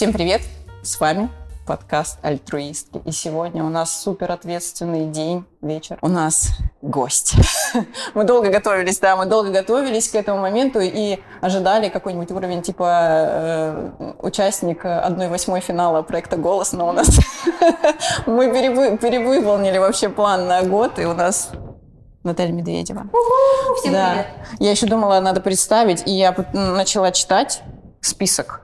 Всем привет! С вами подкаст «Альтруистки». И сегодня у нас супер ответственный день, вечер. У нас гость. мы долго готовились, да, мы долго готовились к этому моменту и ожидали какой-нибудь уровень типа э, участник одной восьмой финала проекта «Голос», но у нас мы перевы- перевыполнили вообще план на год, и у нас Наталья Медведева. Всем да. привет. Я еще думала, надо представить, и я начала читать список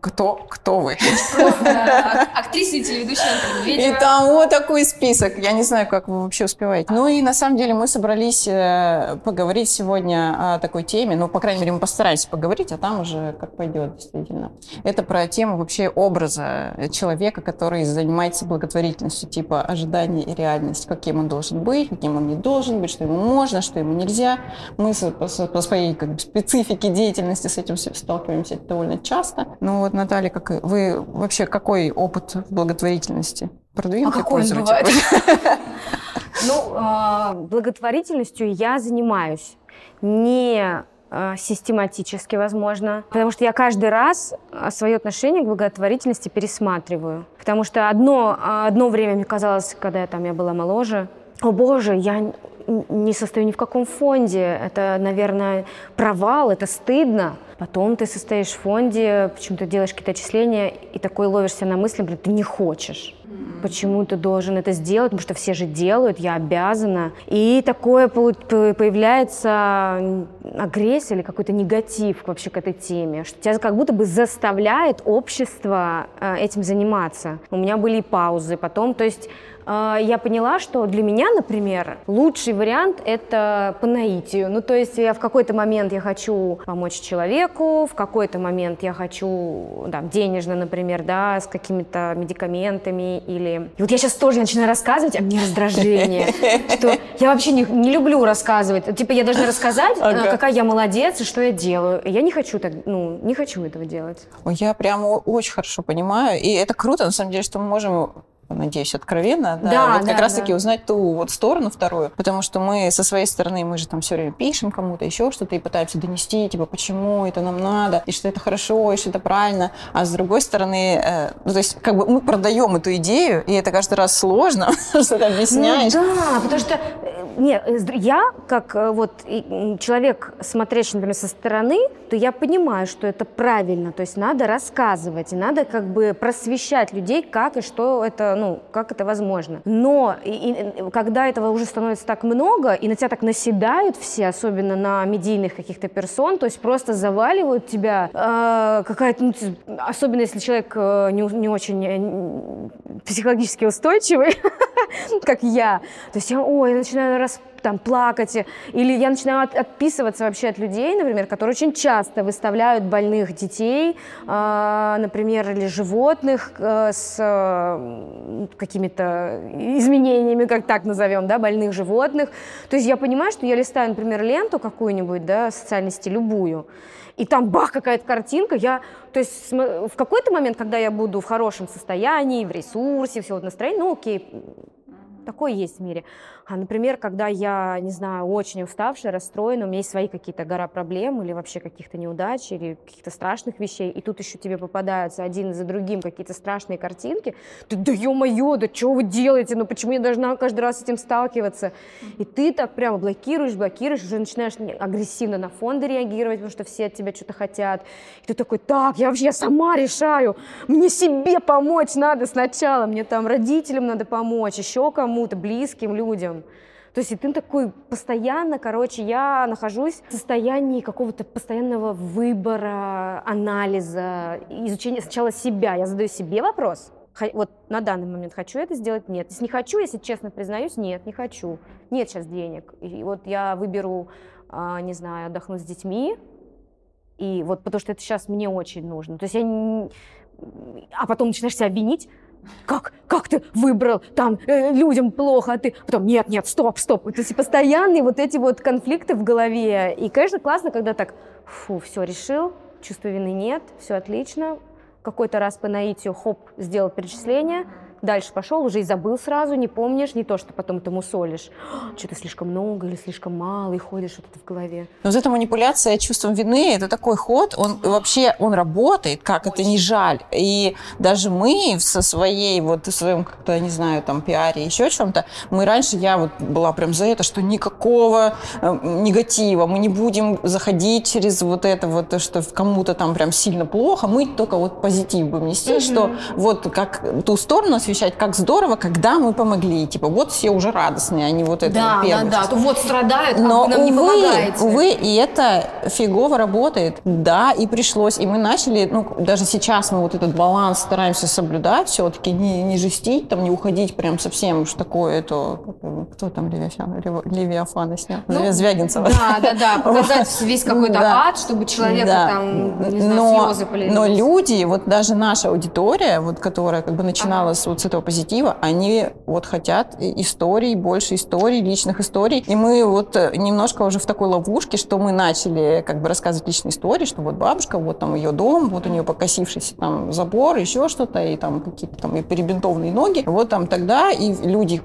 кто, кто вы. Просто актриса и телеведущая И там вот такой список. Я не знаю, как вы вообще успеваете. Ну и на самом деле мы собрались э, поговорить сегодня о такой теме. Ну, по крайней мере, мы постарались поговорить, а там уже как пойдет, действительно. Это про тему вообще образа человека, который занимается благотворительностью, типа ожидания и реальность. Каким он должен быть, каким он не должен быть, что ему можно, что ему нельзя. Мы по, своей как бы, специфике деятельности с этим сталкиваемся довольно часто. Ну вот, Наталья, как вы вообще какой опыт в благотворительности? Продвинутый А какой он бывает? Ну, а, благотворительностью я занимаюсь не а, систематически, возможно, потому что я каждый раз свое отношение к благотворительности пересматриваю. Потому что одно, а, одно время мне казалось, когда я, там, я была моложе, о боже, я не состою ни в каком фонде, это, наверное, провал, это стыдно. Потом ты состоишь в фонде, почему-то делаешь какие-то отчисления, и такой ловишься на мысли, блин, ты не хочешь. Почему ты должен это сделать? Потому что все же делают, я обязана. И такое появляется агрессия или какой-то негатив вообще к этой теме, что тебя как будто бы заставляет общество э, этим заниматься. У меня были и паузы потом, то есть э, я поняла, что для меня, например, лучший вариант это по наитию. Ну, то есть я в какой-то момент я хочу помочь человеку, в какой-то момент я хочу, да, денежно, например, да, с какими-то медикаментами или... И вот я сейчас тоже начинаю рассказывать, а мне раздражение, что я вообще не, не люблю рассказывать. Типа я должна рассказать, э, Ага. какая я молодец и что я делаю. Я не хочу так, ну, не хочу этого делать. Ой, Я прямо очень хорошо понимаю. И это круто, на самом деле, что мы можем надеюсь, откровенно, да, Да, вот как да, раз-таки узнать ту вот сторону вторую, потому что мы со своей стороны, мы же там все время пишем кому-то еще что-то и пытаемся донести, типа, почему это нам надо, и что это хорошо, и что это правильно, а с другой стороны, э, ну, то есть, как бы мы продаем эту идею, и это каждый раз сложно, что ты объясняешь. Ну, да, потому что э, нет, э, я как э, вот человек, смотрящий, например, со стороны, то я понимаю, что это правильно, то есть надо рассказывать, и надо как бы просвещать людей, как и что это, ну, как это возможно. Но и- и, когда этого уже становится так много, и на тебя так наседают все, особенно на медийных каких-то персон, то есть просто заваливают тебя э, какая-то, ну, т- особенно если человек э, не, не очень э, психологически устойчивый, как я. То есть я, ой, начинаю раз там плакать, э, или я начинаю от- отписываться вообще от людей, например, которые очень часто выставляют больных детей, а, например, или животных э, с э, какими-то изменениями, как так назовем, да, больных животных. То есть я понимаю, что я листаю, например, ленту какую-нибудь, да, социальности любую, и там бах, какая-то картинка, я, то есть в какой-то момент, когда я буду в хорошем состоянии, в ресурсе, все вот настроение, ну окей, такое есть в мире. А, например, когда я, не знаю, очень уставшая, расстроена, у меня есть свои какие-то гора проблем или вообще каких-то неудач или каких-то страшных вещей, и тут еще тебе попадаются один за другим какие-то страшные картинки, ты, да ё-моё, да что вы делаете, ну почему я должна каждый раз с этим сталкиваться? И ты так прямо блокируешь, блокируешь, уже начинаешь агрессивно на фонды реагировать, потому что все от тебя что-то хотят. И ты такой, так, я вообще я сама решаю, мне себе помочь надо сначала, мне там родителям надо помочь, еще кому-то, близким людям. То есть и ты такой постоянно, короче, я нахожусь в состоянии какого-то постоянного выбора, анализа, изучения сначала себя. Я задаю себе вопрос, вот на данный момент хочу это сделать? Нет. Если не хочу, если честно признаюсь, нет, не хочу. Нет сейчас денег. И вот я выберу, а, не знаю, отдохнуть с детьми, и вот потому что это сейчас мне очень нужно. То есть я... не- А потом начинаешь себя обвинить, как, как ты выбрал, там э, людям плохо, а ты потом нет, нет, стоп, стоп. То есть постоянные вот эти вот конфликты в голове. И, конечно, классно, когда так, фу, все решил, чувства вины нет, все отлично. Какой-то раз по наитию, хоп, сделал перечисление, дальше пошел, уже и забыл сразу, не помнишь, не то, что потом это мусолишь. Что-то слишком много или слишком мало, и ходишь вот это в голове. Но вот эта манипуляция чувством вины, это такой ход, он вообще, он работает, как это не жаль. И даже мы со своей, вот в своем как-то, не знаю, там, пиаре, еще чем-то, мы раньше, я вот была прям за это, что никакого э, негатива, мы не будем заходить через вот это вот, что кому-то там прям сильно плохо, мы только вот позитив будем нести, mm-hmm. что вот как ту сторону освещать, как здорово, когда мы помогли, типа вот все уже радостные, а не вот это да, вот Да, да, то вот страдают, а Но, вы нам увы, не помогаете. увы, и это фигово работает. Да, и пришлось, и мы начали, ну, даже сейчас мы вот этот баланс стараемся соблюдать, все-таки не, не жестить, там, не уходить прям совсем уж такое, это, кто там Левиафан, Левиафана снял? Ну, Звягинцева. Да, да, да, показать весь какой-то Да. ад, чтобы человека Да. там, не знаю, но, слезы полились. но люди, вот даже наша аудитория, вот, которая как бы начиналась вот с этого позитива, они вот хотят историй, больше историй, личных историй. И мы вот э, немножко уже в такой ловушке, что мы начали как бы рассказывать личные истории, что вот бабушка, вот там ее дом, вот у нее покосившийся там забор, еще что-то, и там какие-то там и перебинтованные ноги. Вот там тогда и люди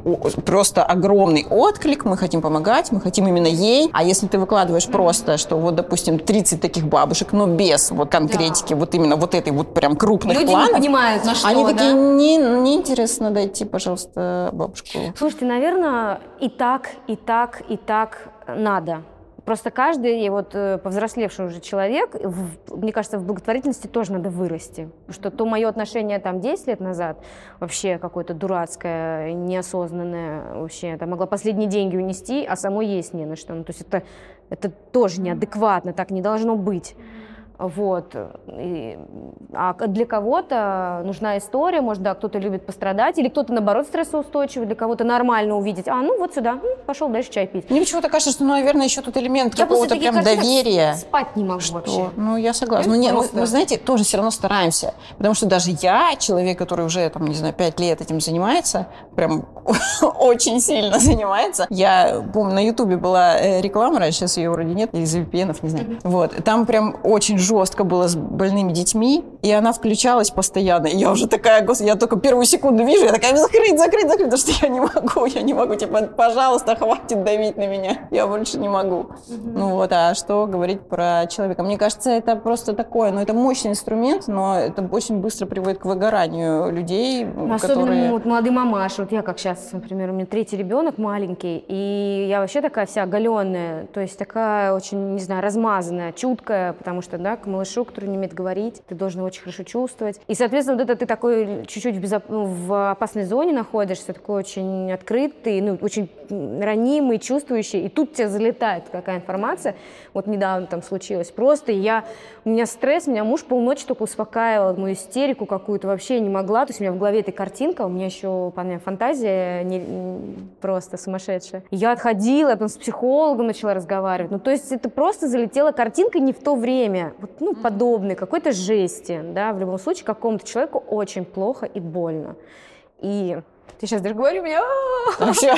просто огромный отклик, мы хотим помогать, мы хотим именно ей. А если ты выкладываешь просто, что вот, допустим, 30 таких бабушек, но без вот конкретики, вот именно вот этой вот прям крупных Люди не планов, понимают, на что, они да? такие, не, неинтересно дойти, пожалуйста, бабушку. Слушайте, наверное, и так, и так, и так надо. Просто каждый, вот э, повзрослевший уже человек, в- мне кажется, в благотворительности тоже надо вырасти. Что то мое отношение там 10 лет назад, вообще какое-то дурацкое, неосознанное, вообще, там могла последние деньги унести, а самой есть не на что. Ну, то есть это, это тоже неадекватно, так не должно быть. Вот. И- а для кого-то нужна история, может, да, кто-то любит пострадать, или кто-то, наоборот, стрессоустойчивый, для кого-то нормально увидеть. А, ну вот сюда, пошел дальше чай пить. Мне почему-то кажется, что, ну, наверное, еще тут элемент Я какого-то прям доверия. Спать не могу вообще. Что? Ну, я согласна. Ну, не, мы, мы, знаете, тоже все равно стараемся. Потому что даже я, человек, который уже, там, не знаю, пять лет этим занимается, прям очень сильно занимается. Я помню, на Ютубе была э, реклама раньше, сейчас ее вроде нет, из VPN, не знаю. Вот. Там прям очень жестко было с больными детьми, и она включалась постоянно. И я уже такая, господи, я только первую секунду вижу, я такая, закрыть, закрыть, закрыть, потому что я не могу, я не могу, типа, пожалуйста, хватит давить на меня, я больше не могу. Ну вот, а что говорить про человека? Мне кажется, это просто такое, ну это мощный инструмент, но это очень быстро приводит к выгоранию людей, Особенно которые... вот молодые мамаши. Вот я как сейчас, например, у меня третий ребенок маленький, и я вообще такая вся оголенная, то есть такая очень, не знаю, размазанная, чуткая, потому что, да, к малышу, который не умеет говорить, ты должен его очень хорошо чувствовать. И, соответственно, вот это ты такой чуть-чуть в, безоп- ну, в опасной зоне находишься, такой очень открытый, ну, очень ранимый, чувствующий, и тут тебе залетает какая информация. Вот недавно там случилось просто, я, у меня стресс, меня муж полночи только успокаивал, мою истерику какую-то вообще не могла, то есть у меня в голове эта картинка, у меня еще понятно, фантазия не, просто сумасшедшая. Я отходила, я потом с психологом начала разговаривать, ну то есть это просто залетела картинка не в то время, вот, ну подобной, какой-то жести, да, в любом случае какому-то человеку очень плохо и больно. И ты сейчас даже говорю, у меня «А-а-а». Вообще,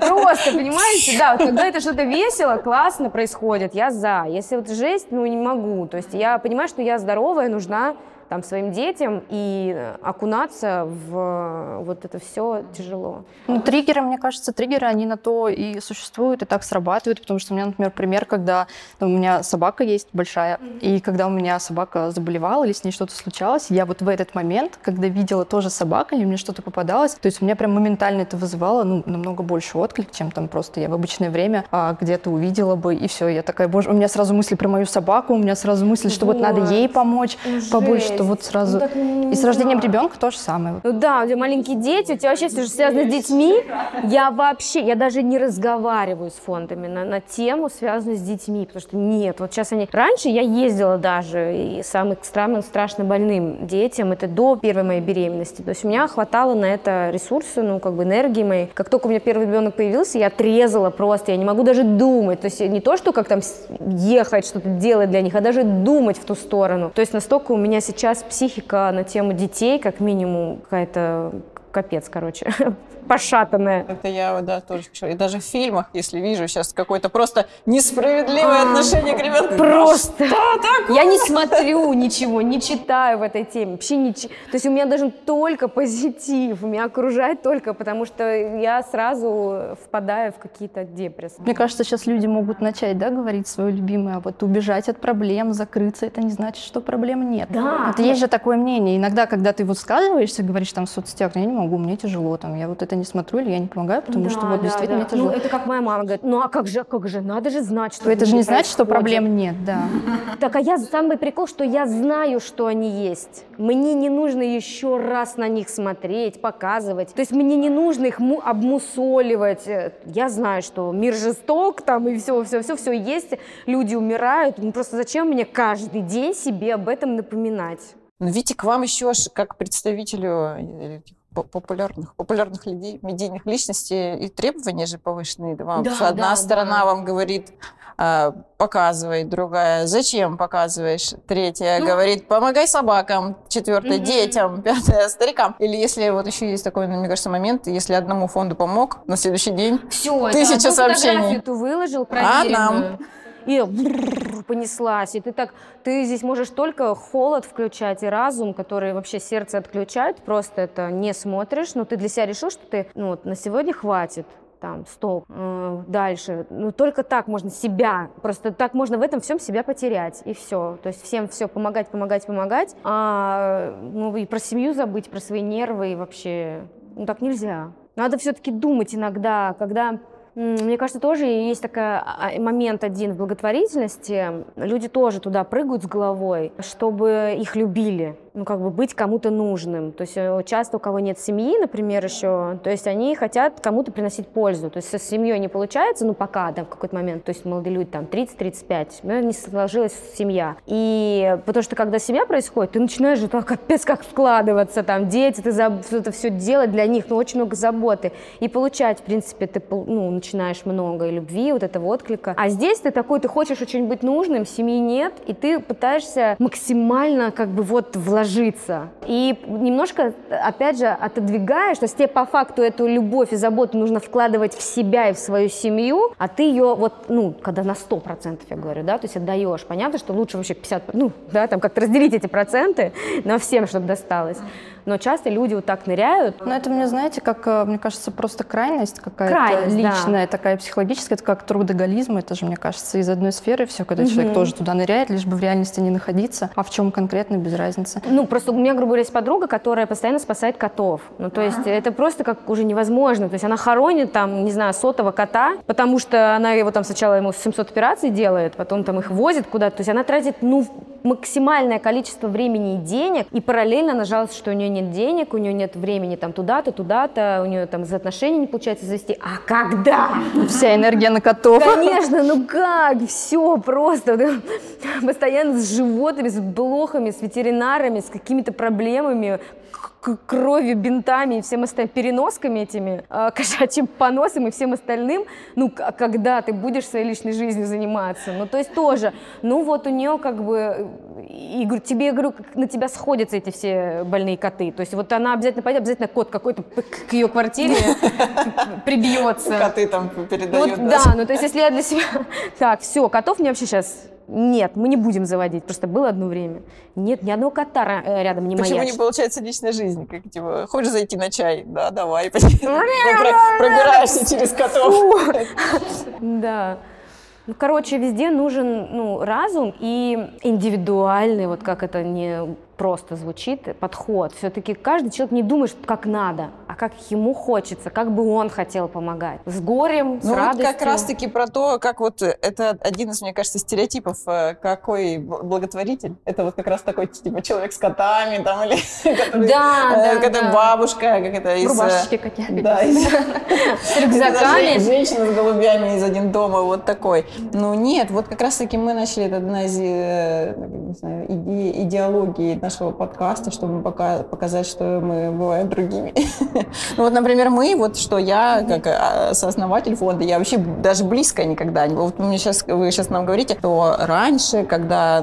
Просто, понимаете, да, вот когда это что-то весело, классно происходит, я за. Если вот жесть, ну, не могу. То есть я понимаю, что я здоровая, нужна там своим детям, и э, окунаться в э, вот это все тяжело. Ну, триггеры, мне кажется, триггеры, они на то и существуют, и так срабатывают, потому что у меня, например, пример, когда там, у меня собака есть большая, и когда у меня собака заболевала или с ней что-то случалось, я вот в этот момент, когда видела тоже собаку, или мне что-то попадалось, то есть у меня прям моментально это вызывало ну, намного больше отклик, чем там просто я в обычное время а, где-то увидела бы, и все, я такая, боже, у меня сразу мысли про мою собаку, у меня сразу мысли, что вот надо Вот. ей помочь Ну, побольше, жесть. Что вот сразу... Ну, так, ну, и с рождением да. ребенка то же самое. Ну да, у тебя маленькие дети, у тебя вообще все же связано с детьми. Я вообще, я даже не разговариваю с фондами на, на тему, связанную с детьми, потому что нет, вот сейчас они... Раньше я ездила даже и самым самым страшно больным детям, это до первой моей беременности. То есть у меня хватало на это ресурсы, ну как бы энергии моей. Как только у меня первый ребенок появился, я отрезала просто, я не могу даже думать. То есть не то, что как там ехать, что-то делать для них, а даже думать в ту сторону. То есть настолько у меня сейчас психика на тему детей, как минимум, какая-то капец, короче, пошатанная. Это я, вот, да, тоже. И даже в фильмах, если вижу сейчас какое-то просто несправедливое отношение к ребенку. Просто. Я не смотрю ничего, не читаю в этой теме. Вообще ничего. То есть у меня даже только позитив. Меня окружает только, потому что я сразу впадаю в какие-то депрессы. Мне кажется, сейчас люди могут начать, да, говорить свое любимое, а вот убежать от проблем, закрыться, это не значит, что проблем нет. Да. Вот есть же такое мнение. Иногда, когда ты вот сказываешься, говоришь там в соцсетях, я не могу, мне тяжело, там, я вот это не смотрю или я не помогаю, потому что вот действительно мне тяжело. Ну, это как моя мама говорит, ну а как же, как же, надо же знать, что это же не значит, что происходит». проблем нет, да. Так, а я самый прикол, что я знаю, что они есть. Мне не нужно еще раз на них смотреть, показывать. То есть мне не нужно их му- обмусоливать. Я знаю, что мир жесток, там и все, все, все, все есть. Люди умирают. Ну просто зачем мне каждый день себе об этом напоминать? Но видите, к вам еще как представителю э, популярных, популярных людей, медийных личностей, и требования же повышенные. Да, вам. Да, одна да, сторона да. вам говорит, а, показывай, другая, зачем показываешь, третья Ну. говорит, помогай собакам, четвертая, Мгм. детям, пятая, старикам. Или если вот еще есть такой, ну, мне кажется, момент, если одному фонду помог, на следующий день Все, Тысяча сообщений. фотографию ты выложил, А проверенную. И понеслась. И ты так, ты здесь можешь только холод включать и разум, который вообще сердце отключает, просто это не смотришь, но ты для себя решил, что ты, ну вот на сегодня хватит там, стоп, э, дальше. Ну, только так можно себя, просто так можно в этом всем себя потерять, и все. То есть всем все помогать, помогать, помогать, а ну, и про семью забыть, про свои нервы, и вообще, ну, так нельзя. Надо все-таки думать иногда, когда Мне кажется, тоже есть такой момент один в благотворительности. Люди тоже туда прыгают с головой, чтобы их любили, ну, как бы быть кому-то нужным. То есть э, часто у кого нет семьи, например, еще, то есть они хотят кому-то приносить пользу. То есть со семьей не получается, ну, пока, да, в какой-то момент, то есть молодые люди, там, 30-35, ну, не сложилась семья. И потому что когда семья происходит, ты начинаешь же так, капец, как вкладываться, там, дети, ты заб- это все делать для них, ну, очень много заботы. И получать, в принципе, ты, ну, начинаешь много и любви, вот этого отклика. А здесь ты такой, ты хочешь очень быть нужным, семьи нет, и ты пытаешься максимально, как бы, вот, вложиться. И немножко, опять же, отодвигаешь, то есть тебе по факту эту любовь и заботу нужно вкладывать в себя и в свою семью, а ты ее вот, ну, когда на 100%, я говорю, да, то есть отдаешь. Понятно, что лучше вообще 50, ну, да, там как-то разделить эти проценты на всем, чтобы досталось. Но часто люди вот так ныряют. Но это мне, знаете, как, э, мне кажется, просто крайность какая-то Крайность, да. личная, такая психологическая, это как трудоголизм, это же, мне кажется, из одной сферы все, когда человек Мгм. тоже туда ныряет, лишь бы в реальности не находиться, а в чем конкретно, без разницы. Ну, просто у меня, грубо говоря, есть подруга, которая постоянно спасает котов. Ну, то есть это просто как уже невозможно. То есть она хоронит там, не знаю, сотого кота, потому что она его там сначала ему 700 операций делает, потом там их возит куда-то. То есть она тратит, ну, максимальное количество времени и денег, и параллельно она жалуется, что у нее нет денег, у нее нет времени там туда-то, туда-то, у нее там за отношения не получается завести. А когда? Вся энергия на котов. Конечно, ну как? Все просто. Постоянно с животными, с блохами, с ветеринарами, с какими-то проблемами, кровью, бинтами и всем остальным, переносками этими, э, кошачьим поносом и всем остальным. Ну, а когда ты будешь своей личной жизнью заниматься? Ну, то есть тоже. Ну, вот у нее как бы... э, И говорю, тебе, я говорю, на тебя сходятся эти все больные коты. То есть вот она обязательно пойдет, обязательно кот какой-то к ее квартире прибьется. коты там передают. да, ну то есть если я для себя... Так, все, котов мне вообще сейчас... Нет, мы не будем заводить. Просто было одно время. Нет, ни одного кота э, рядом не Почему не получается личная жизнь? Как, типа, хочешь зайти на чай? Да, давай. Про- Пробираешься через котов. Да. Ну, короче, везде нужен ну, разум и индивидуальный, вот как это не просто звучит, подход. Все-таки каждый человек не думает, как надо, а как ему хочется, как бы он хотел помогать. С горем, с Ну, вот радостью. как раз-таки про то, как вот э, это один из, мне кажется, стереотипов, э, какой благотворитель. Это вот как раз такой, типа, человек с котами, там, или который, Да, э, да, какая-то да. бабушка, как это из... Рубашечки. Да, из- С рюкзаками. Жен- Женщина с голубями из один дома, вот такой. Ну нет, вот как раз-таки мы начали, это одна из, э, нашего подкаста, чтобы пока показать, что мы бываем другими. ну вот, например, мы, вот что я, как а, сооснователь фонда, я вообще даже близко никогда не... Вот мне сейчас, вы сейчас нам говорите, что раньше, когда,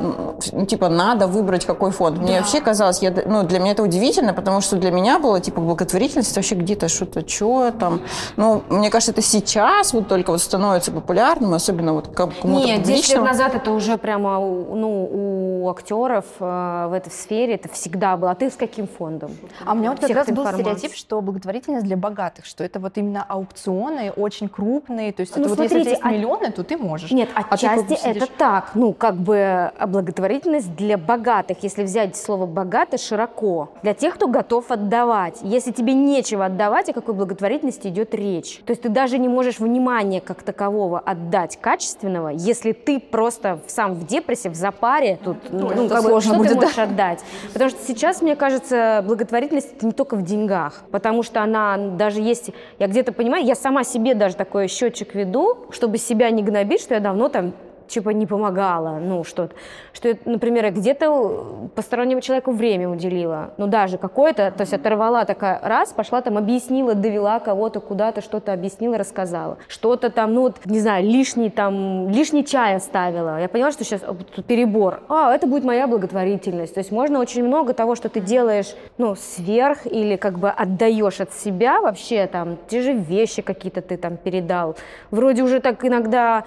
ну, типа, надо выбрать какой фонд, мне вообще казалось, я, ну, для меня это удивительно, потому что для меня было, типа, благотворительность вообще где-то что-то, что там. Ну, мне кажется, это сейчас вот только вот становится популярным, особенно вот кому-то Нет, 10 лет публичному. назад это уже прямо ну, у актеров э, в этой сфере это всегда было. А ты с каким фондом? А у меня вот как раз был стереотип, что благотворительность для богатых, что это вот именно аукционы очень крупные, то есть Ну, это вот если смотрите, есть а- миллионы, то ты можешь. Нет, А отчасти это сидишь- так. Ну, как бы а, благотворительность для богатых, если взять слово «богатый» широко. Для тех, кто готов отдавать. Если тебе нечего отдавать, о какой благотворительности идет речь? То есть ты даже не можешь внимания как такового отдать качественного, если ты просто сам в депрессе, в запаре, тут, ну, это как бы, сложно что будет, ты да. можешь отдать? Потому что сейчас, мне кажется, благотворительность это не только в деньгах, потому что она даже есть, я где-то понимаю, я сама себе даже такой счетчик веду, чтобы себя не гнобить, что я давно там типа не помогала, ну что-то, что, например, я где-то постороннему человеку время уделила, ну даже какое-то, то есть оторвала такая, раз, пошла там объяснила, довела кого-то куда-то, что-то объяснила, рассказала, что-то там, ну вот, не знаю, лишний там, лишний чай оставила, я поняла, что сейчас перебор, а, это будет моя благотворительность, то есть можно очень много того, что ты делаешь, ну, сверх или как бы отдаешь от себя. Вообще, там, те же вещи какие-то ты там передал, вроде уже так иногда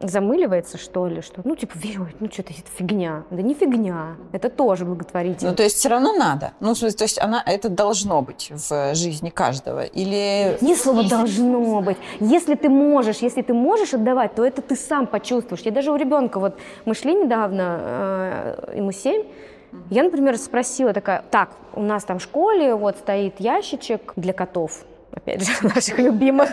замыливается, что ли, что, ну, типа, верует, ну, что-то это фигня. Да не фигня, это тоже Ну, благотворительность. то есть все равно надо. Ну, в смысле, то есть она, это должно быть в жизни каждого. Или... Не слово должно быть. Если ты можешь, если ты можешь отдавать, то это ты сам почувствуешь. Я даже у ребенка, вот мы шли недавно, э, ему 7, я, например, спросила такая, так, у нас там в школе вот стоит ящичек для котов, опять же, наших любимых.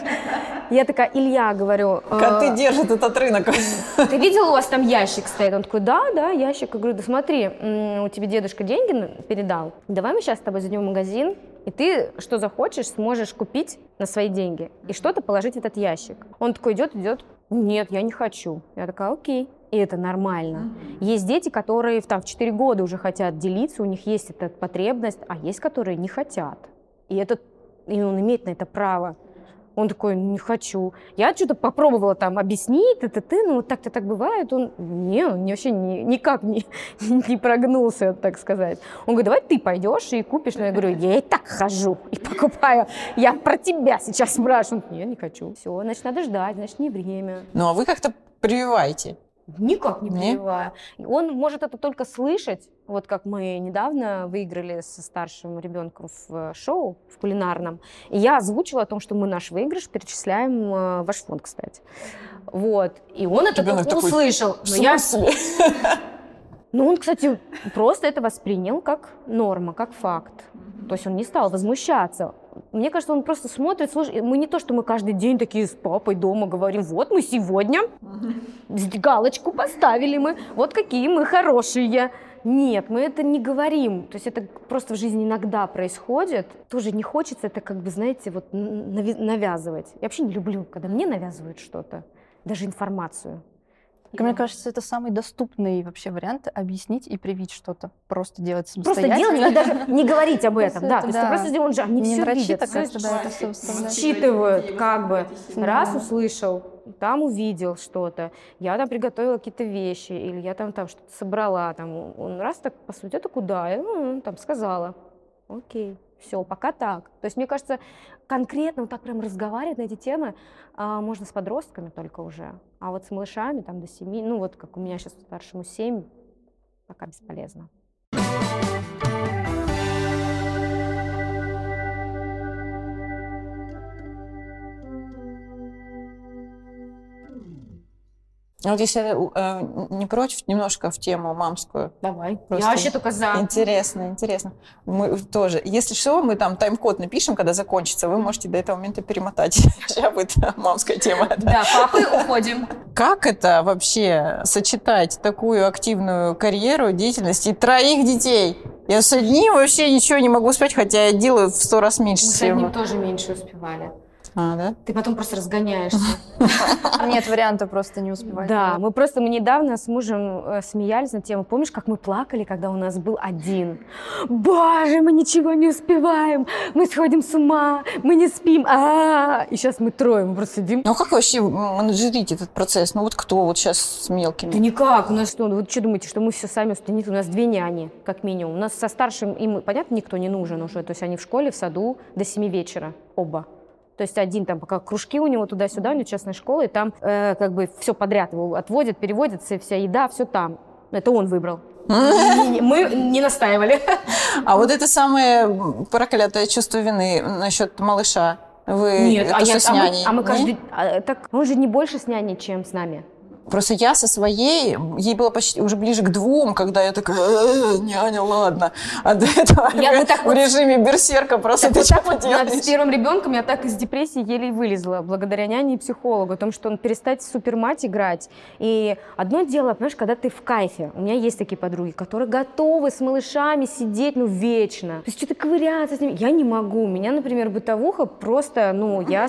Я такая, Илья, говорю, э, Коты держат этот рынок. ты видел, у вас там ящик стоит? Он такой, да, да, ящик. Я говорю, да смотри, у тебя дедушка деньги передал. Давай мы сейчас с тобой зайдем в магазин, и ты что захочешь, сможешь купить на свои деньги. И что-то положить в этот ящик. Он такой идет, идет. Нет, я не хочу. Я такая, окей. И это нормально. Есть дети, которые там, в 4 года уже хотят делиться, у них есть эта потребность, а есть, которые не хотят. И, это, и он имеет на это право. Он такой, не хочу. Я что-то попробовала там объяснить, ты, ты, ты, ну вот так-то так бывает. Он, не, он вообще ни- никак не, не прогнулся, так сказать. Он говорит, давай ты пойдешь и купишь. Но я говорю, я и так хожу и покупаю. Я про тебя сейчас спрашиваю. Он, не, не хочу. Все, значит, надо ждать, значит, не время. Ну, а вы как-то прививаете. Никак не Не? прививаю. Он может это только слышать. Вот как мы недавно выиграли со старшим ребенком в шоу, в кулинарном. И я озвучила о том, что мы наш выигрыш перечисляем э, в ваш фонд, кстати. Вот. И он это Ребенок такой, услышал. В Но я, ну, он, кстати, просто это воспринял как норма, как факт. То есть он не стал возмущаться. Мне кажется, он просто смотрит, слушай, мы не то, что мы каждый день такие с папой дома говорим, вот мы сегодня галочку поставили мы, вот какие мы хорошие. Нет, мы это не говорим. То есть это просто в жизни иногда происходит. Тоже не хочется это, как бы, знаете, вот навязывать. Я вообще не люблю, когда мне навязывают что-то, даже информацию. Так, Мне кажется, это самый доступный вообще вариант объяснить и привить что-то. Просто делать Просто самостоятельно. делать и даже не говорить об этом. Просто Да, то есть просто сделаешь, они Не все видят, считывают, как бы. Раз услышал, там увидел что-то, я там приготовила какие-то вещи, или я там, там что-то собрала, там, он раз так посудит, это куда? Я «М, там сказала. Окей, все, пока так. То есть, мне кажется, конкретно вот так прям разговаривать на эти темы а, можно с подростками только уже. А вот с малышами там до семи, ну вот как у меня сейчас старшему семь, пока бесполезно. Вот если э, не против, немножко в тему мамскую. Давай. Просто Я вообще только за. Интересно, интересно. Мы тоже. Если что, мы там тайм-код напишем, когда закончится, вы можете до этого момента перемотать. Сейчас будет мамская тема. Да, папы уходим. Как это вообще сочетать такую активную карьеру, деятельность и троих детей? Я с одним вообще ничего не могу успеть, хотя я делаю в сто раз меньше Мы с одним тоже меньше успевали. А, да? Ты потом просто разгоняешься. Нет варианта просто не успевать. Да, мы просто мы недавно с мужем э, смеялись на тему. Помнишь, как мы плакали, когда у нас был один? Боже, мы ничего не успеваем, мы сходим с ума, мы не спим. А, и сейчас мы трое, мы просто сидим. Ну, а как вообще менеджерить этот процесс? Ну, вот кто вот сейчас с мелкими? Да никак, у нас что, ну, вы что думаете, что мы все сами устранить? У нас две няни, как минимум. У нас со старшим им, понятно, никто не нужен уже. То есть они в школе, в саду до 7 вечера, оба. То есть один там пока кружки у него туда-сюда, у него частная школа, и там э, как бы все подряд его отводят, переводятся, и вся еда, все там. Это он выбрал. Мы не настаивали. А вот это самое проклятое чувство вины насчет малыша. Вы Нет, это а, что я, с а, мы, няней? а мы каждый... а, так, он же не больше с няней, чем с нами. Просто я со своей, ей было почти уже ближе к двум, когда я такая, «Э, няня, ладно. А до этого Я бы так в вот- режиме берсерка просто Так ты вот так вот с первым ребенком я так из депрессии еле вылезла, благодаря няне и психологу, о том, что он перестать супермать играть. И одно дело, понимаешь, когда ты в кайфе. У меня есть такие подруги, которые готовы с малышами сидеть, ну, вечно. То есть что-то ковыряться с ними. Я не могу. У меня, например, бытовуха просто, ну, я...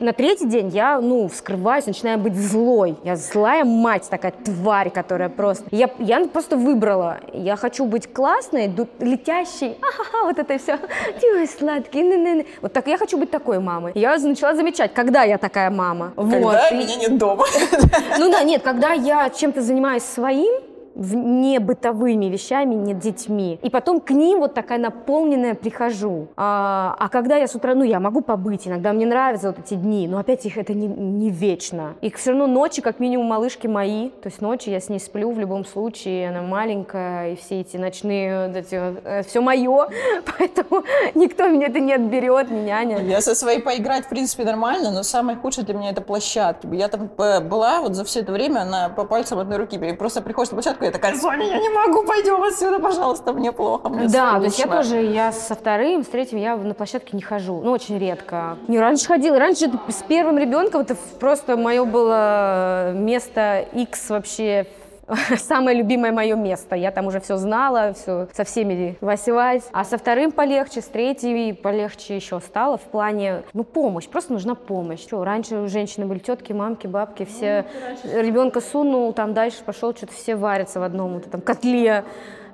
На третий день я, ну, вскрываюсь, начинаю быть злой. Я злая мать такая, тварь, которая просто... Я, я просто выбрала. Я хочу быть классной, летящей, а-ха-ха, вот это все. Ты мой сладкий, ны-ны-ны. Вот так, я хочу быть такой мамой. Я начала замечать, когда я такая мама. Когда вот. Меня нет дома. ну да, нет, когда я чем-то занимаюсь своим, не бытовыми вещами, не детьми. И потом к ним вот такая наполненная прихожу. А, а когда я с утра, ну, я могу побыть, иногда мне нравятся вот эти дни, но опять их это не, не вечно. И все равно ночи, как минимум, малышки мои. То есть ночи я с ней сплю в любом случае, она маленькая, и все эти ночные, вот эти, все мое, поэтому никто мне это не отберет, ни няня. Я со своей поиграть, в принципе, нормально, но самое худшее для меня это площадки. Я там э, была вот за все это время на, по пальцам одной руки. Просто приходишь на площадку, я такая, Соня, я не могу, пойдем отсюда, пожалуйста, мне плохо, мне Да, то есть я скучно». тоже, я со вторым, с третьим я на площадке не хожу, ну очень редко. Не, раньше ходила, раньше с первым ребенком это просто мое было место X вообще самое любимое мое место. Я там уже все знала, все со всеми вась-вась. А со вторым полегче, с третьим полегче еще стало в плане, ну, помощь, просто нужна помощь. Что, раньше у женщины были тетки, мамки, бабки, все ребенка сунул, там дальше пошел, что-то все варятся в одном вот этом котле.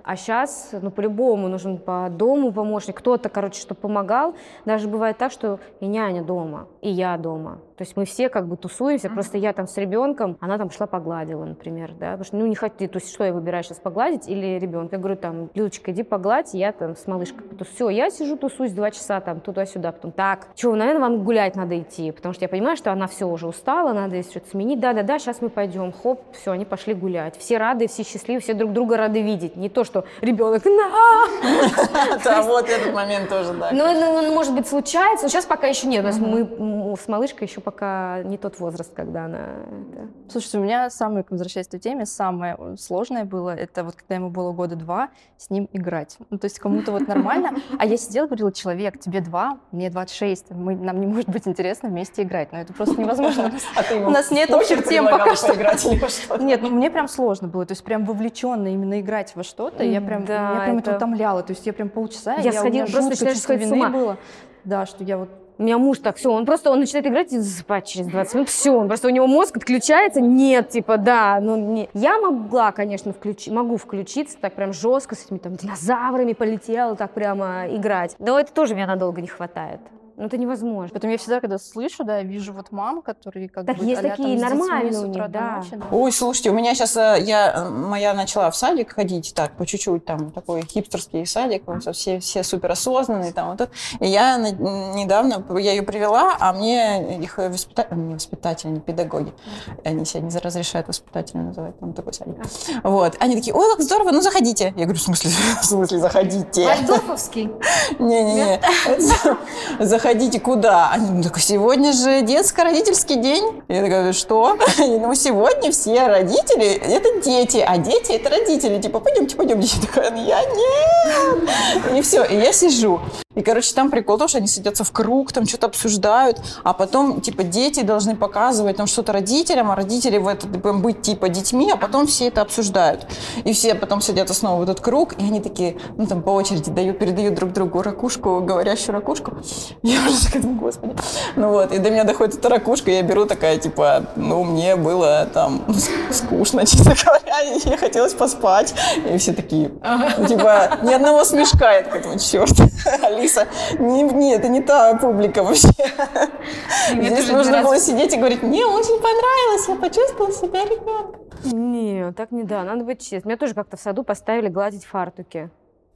А сейчас, ну, по-любому нужен по дому помощник. Кто-то, короче, что помогал. Даже бывает так, что и няня дома, и я дома. То есть мы все как бы тусуемся, просто я там с ребенком, она там шла погладила, например, да, потому что, ну, не хочу, то есть что я выбираю сейчас, погладить или ребенка? Я говорю, там, Людочка, иди погладь, я там с малышкой. Все, я сижу, тусуюсь два часа там туда-сюда, потом, так, что, наверное, вам гулять надо идти, потому что я понимаю, что она все уже устала, надо что-то сменить, да-да-да, сейчас мы пойдем, хоп, все, они пошли гулять. Все рады, все счастливы, все друг друга рады видеть, не то, что ребенок, на, Да, вот этот момент тоже, да. ну, ну, ну, может быть, случается, но сейчас пока еще нет. Мы с малышкой еще пока не тот возраст, когда она... это. Слушайте, у меня самое, возвращаясь к той теме, самое сложное было, это вот когда ему было года два, с ним играть. Ну, то есть кому-то вот нормально, а я сидела, говорила, человек, тебе два, мне 26, мы, нам не может быть интересно вместе играть, но это просто невозможно. А У нас нет общих тем пока что. Нет, ну мне прям сложно было, то есть прям вовлеченно именно играть во что-то, я прям, меня прям это утомляло, то есть я прям полчаса, Я сходила, просто с вины было. Да, что я вот У меня муж так, все, он просто, он начинает играть и засыпать через 20 минут, все, он просто у него мозг отключается, нет, типа, да, ну, не. Я могла, конечно, включи, могу включиться так прям жестко с этими там динозаврами полетела, так прямо играть, но это тоже меня надолго не хватает. Ну, это невозможно. Поэтому я всегда, когда слышу, да, вижу вот мам, которые как Так бы есть а-ля такие там нормальные у них, да. ночи, да. Ой, слушайте, у меня сейчас, я, э, моя начала в садик ходить, так, по чуть-чуть, там, такой хипстерский садик, он со- все, все супер осознанные, там, вот. И я на- недавно, я ее привела, а мне их воспитатели, не воспитатели, не педагоги, они себя не разрешают воспитателями называть, там такой садик. Вот, они такие, ой, как здорово, ну заходите. Я говорю, в смысле, в смысле, заходите? Вальдорфовский. Не-не-не, Заходите куда? Они, ну, сегодня же детско-родительский день. Я такая, что? Ну, сегодня все родители – это дети, а дети – это родители. Типа, пойдемте, пойдемте. Я такая, «Ну, я нет. И все, и я сижу. И, короче, там прикол, потому что они садятся в круг, там что-то обсуждают, а потом, типа, дети должны показывать там что-то родителям, а родители в этот, типа, быть, типа, детьми, а потом все это обсуждают. И все потом садятся снова в этот круг, и они такие, ну, там, по очереди дают, передают друг другу ракушку, говорящую ракушку. Я Я уже такая, думаю, господи. Ну вот, и до меня доходит эта ракушка, я беру такая, типа, ну, мне было там скучно, честно говоря, и мне хотелось поспать. И все такие, ну, типа, ни одного смешка. Я такая, думаю, черт, Алиса, не, не, это не та публика вообще. Здесь нужно было сидеть и говорить, мне очень понравилось, я почувствовала себя ребенком. Не, так не да, надо быть честным. Меня тоже как-то в саду поставили гладить фартуки.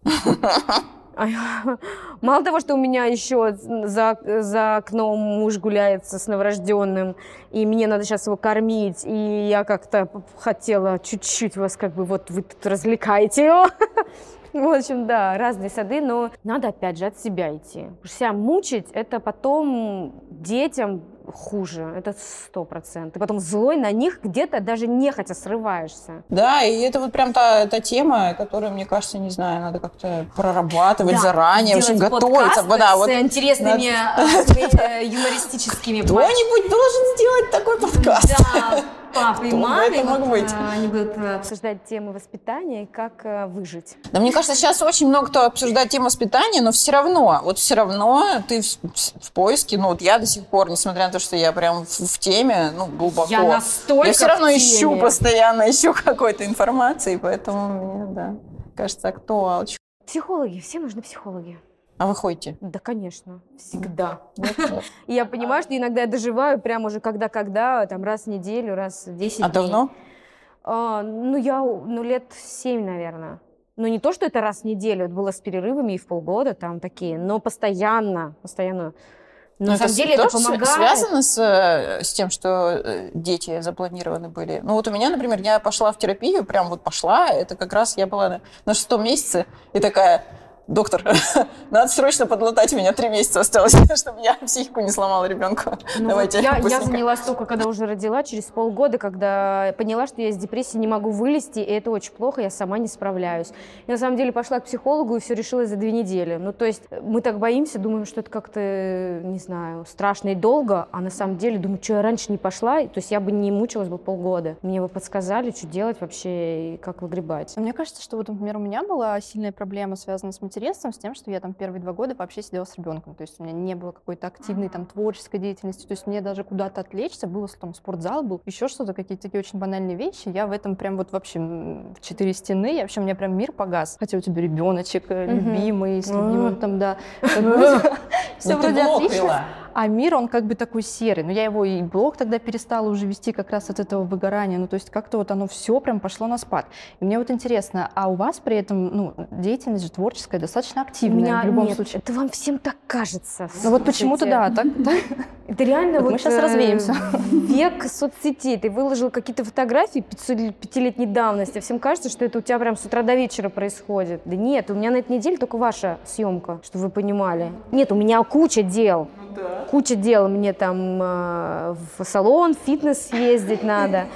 А Мало того, что у меня еще за, за окном муж гуляется с новорожденным, и мне надо сейчас его кормить, и я как-то хотела чуть-чуть вас как бы вот вы тут развлекаете его. В общем, да, разные сады, но надо опять же от себя идти. Потому себя мучить, это потом детям хуже, это сто процентов. Ты потом злой на них где-то даже нехотя срываешься. Да, и это вот прям та, та тема, которую, мне кажется, не знаю, надо как-то прорабатывать Да, заранее, в общем, готовиться. Да, вот с интересными э, юмористическими кто-нибудь должен сделать такой подкаст. Да, папа и это мог быть? они будут э, обсуждать темы воспитания и как э, выжить. Да, мне кажется, сейчас очень много кто обсуждает тему воспитания, но все равно, вот все равно ты в, в поиске, ну вот я до сих пор, несмотря на то, что я прям в, в теме, ну, глубоко. Я настолько Я все равно ищу постоянно, ищу какой-то информации, поэтому мне, да, кажется, актуал. Психологи, все нужны психологи. А вы ходите? Да, конечно, всегда. И я понимаю, что иногда я доживаю прям уже когда-когда, там раз в неделю, раз в 10 А давно? А, ну, я, ну, лет семь, наверное. Ну, не то, что это раз в неделю, это было с перерывами и в полгода там такие, но постоянно, постоянно. Но Ну, на самом деле это помогает. связано с, э, с тем, что э, дети запланированы были? Ну вот у меня, например, я пошла в терапию, прям вот пошла, это как раз я была на, на шестом месяце, и такая, доктор, надо срочно подлатать меня, три месяца осталось, чтобы я психику не сломала ребенку. Ну, Давайте вот я, я занялась только, когда уже родила, через полгода, когда поняла, что я из депрессии не могу вылезти, и это очень плохо, я сама не справляюсь. И на самом деле пошла к психологу, и все решилось за две недели. Ну, то есть э, мы так боимся, думаем, что это как-то, э, не знаю, страшно и долго, а на самом деле думаю, что я раньше не пошла, то есть я бы не мучилась бы полгода. Мне бы подсказали, что делать вообще и как выгребать. Мне кажется, что вот, например, у меня была сильная проблема, связанная с материнством, с тем, что я там первые два года вообще сидела с ребенком. То есть у меня не было какой-то активной там творческой деятельности. То есть мне даже куда-то отвлечься, было там спортзал был, еще что-то, какие-то такие очень банальные вещи. Я в этом прям вот вообще в четыре стены, я вообще у меня прям мир погас. Хотя у тебя ребеночек э, любимый, с любимым там, да. Все Ну, вроде отлично. А мир, он как бы такой серый. Но я его и блог тогда перестала уже вести как раз от этого выгорания. Ну, то есть как-то вот оно все прям пошло на спад. И мне вот интересно, а у вас при этом, ну, деятельность же творческая достаточно У активная меня в любом нет, случае. это вам всем так кажется. Ну вот почему-то Слушайте. да, так. Это реально Вот мы щас э, развеемся. Век соцсетей. Ты выложил какие-то фотографии 500 пятилетней давности. Всем кажется, что это у тебя прям с утра до вечера происходит. Да нет, у меня на этой неделе только ваша съемка, чтобы вы понимали. Нет, у меня куча дел. Куча дел. Мне там э, в салон, в фитнес съездить надо.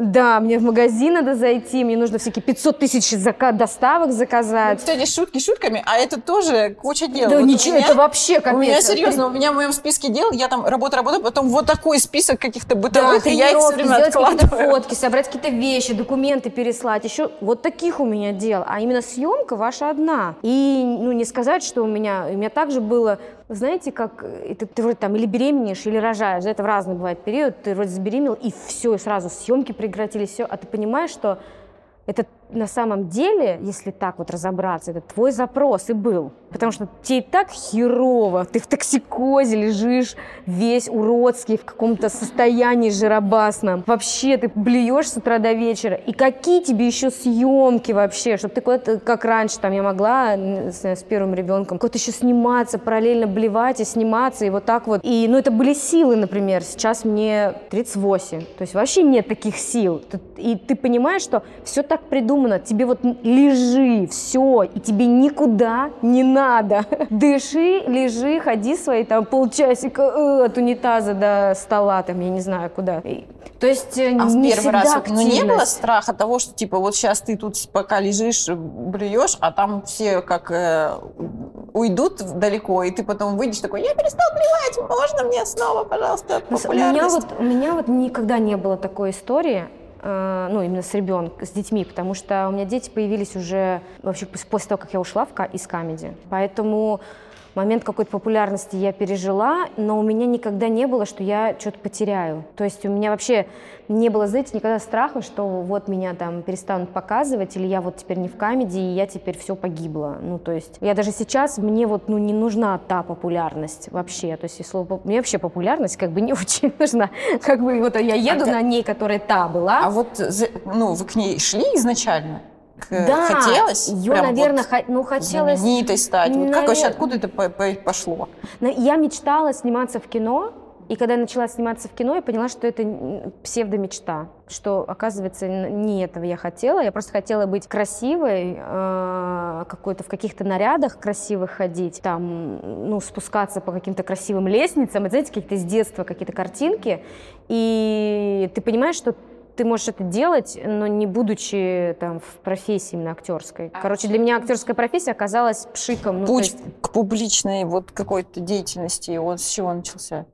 Да, мне в магазин надо зайти, мне нужно всякие 500 тысяч зака- доставок заказать. Кстати, шутки шутками, а это тоже куча дел. Да Вот ничего, меня- это вообще капец. У меня серьезно, у меня в моем списке дел, я там работаю, работаю, потом вот такой список каких-то Да, бытовых, и я их все время сделать какие-то откладываю. фотки, собрать какие-то вещи, документы переслать. Еще вот таких у меня дел. А именно съемка ваша одна. И ну, не сказать, что у меня... У меня также было... Знаете, как э, ты, ты вроде там или беременеешь, или рожаешь. Это в разный бывает период. Ты вроде забеременел, и все, и сразу съемки прекратились, все. А ты понимаешь, что это на самом деле, если так вот разобраться, это твой запрос и был. Потому что тебе и так херово, ты в токсикозе лежишь весь уродский, в каком-то состоянии жиробасном. Вообще ты блюешь с утра до вечера. И какие тебе еще съемки вообще, чтобы ты куда-то, как раньше, там я могла с, с первым ребенком, куда-то еще сниматься, параллельно блевать и сниматься, и вот так вот. И, ну, это были силы, например. Сейчас мне 38. То есть вообще нет таких сил. И ты понимаешь, что все так придумано. Тебе вот лежи, все, и тебе никуда не надо. Дыши, лежи, ходи свои там полчасика э, от унитаза до стола, там, я не знаю, куда. То есть э, А в не первый раз вот, ну, не было страха того, что типа вот сейчас ты тут пока лежишь, блюешь, а там все как э, уйдут далеко, и ты потом выйдешь такой, я перестал блевать, можно мне снова, пожалуйста, с- У меня, популярность?» вот, у меня вот никогда не было такой истории, э, ну, именно с ребенком, с детьми, потому что у меня дети появились уже вообще пос- после того, как я ушла в, из камеди. Поэтому момент какой-то популярности я пережила, но у меня никогда не было, что я что-то потеряю. То есть у меня вообще не было, знаете, никогда страха, что вот меня там перестанут показывать, или я вот теперь не в камеди, и я теперь все погибла. Ну, то есть я даже сейчас, мне вот, ну, не нужна та популярность вообще. То есть, если слово, мне вообще популярность как бы не очень нужна. Как бы вот я еду А на ней, которая та была. А вот, за- ну, вы к ней шли изначально? К- да, Хотелось? ее, Прям наверное, вот ну, хотелось... знаменитой стать? Вот как вообще, Навер- откуда это по- по- пошло? Но Я мечтала сниматься в кино, и когда я начала сниматься в кино, я поняла, что это псевдомечта, что, оказывается, не этого я хотела. Я просто хотела быть красивой, э, какой-то в каких-то нарядах красивых ходить, там, ну, спускаться по каким-то красивым лестницам, это, знаете, какие-то с детства какие-то картинки, и ты понимаешь, что ты можешь это делать, но не будучи там в профессии именно актерской. Короче, для меня актерская профессия оказалась пшиком. ну, Путь есть- к публичной вот какой-то деятельности, он с чего начался?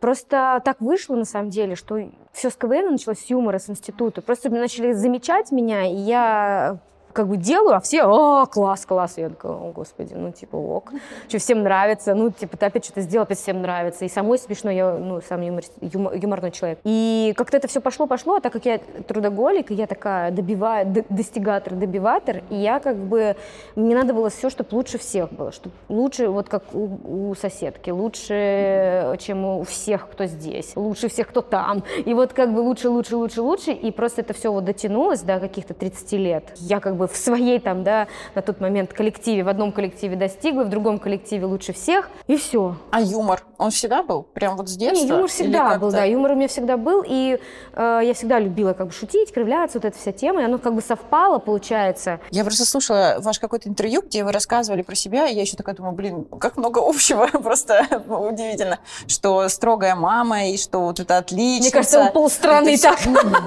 Просто так вышло, на самом деле, что все с КВН началось с юмора, с института. Просто начали замечать меня, и я как бы делаю, а все, о, класс, класс. Я такая, о, господи, ну, типа, ок. Что всем нравится, ну, типа, ты опять что-то сделал, опять всем нравится. И самой смешно, я, ну, сам юмор- юмо- юморной человек. И как-то это все пошло-пошло, а так как я трудоголик, и я такая добиваю, д- достигатор, добиватор, и я как бы, мне надо было все, чтобы лучше всех было, чтобы лучше, вот как у, у соседки, лучше, чем у всех, кто здесь, лучше всех, кто там. И вот как бы лучше, лучше, лучше, лучше, и просто это все вот дотянулось до каких-то 30 лет. Я как бы в своей там, да, на тот момент коллективе, в одном коллективе достигла, в другом коллективе лучше всех, и все. А юмор, он всегда был? Прям вот с детства? Не, юмор всегда был, да, юмор у меня всегда был, и э, я всегда любила как бы шутить, кривляться, вот эта вся тема, и оно как бы совпало, получается. Я просто слушала ваше какое-то интервью, где вы рассказывали про себя, и я еще такая думаю, блин, как много общего, просто удивительно, что строгая мама, и что вот это отлично. Мне кажется, полстраны так.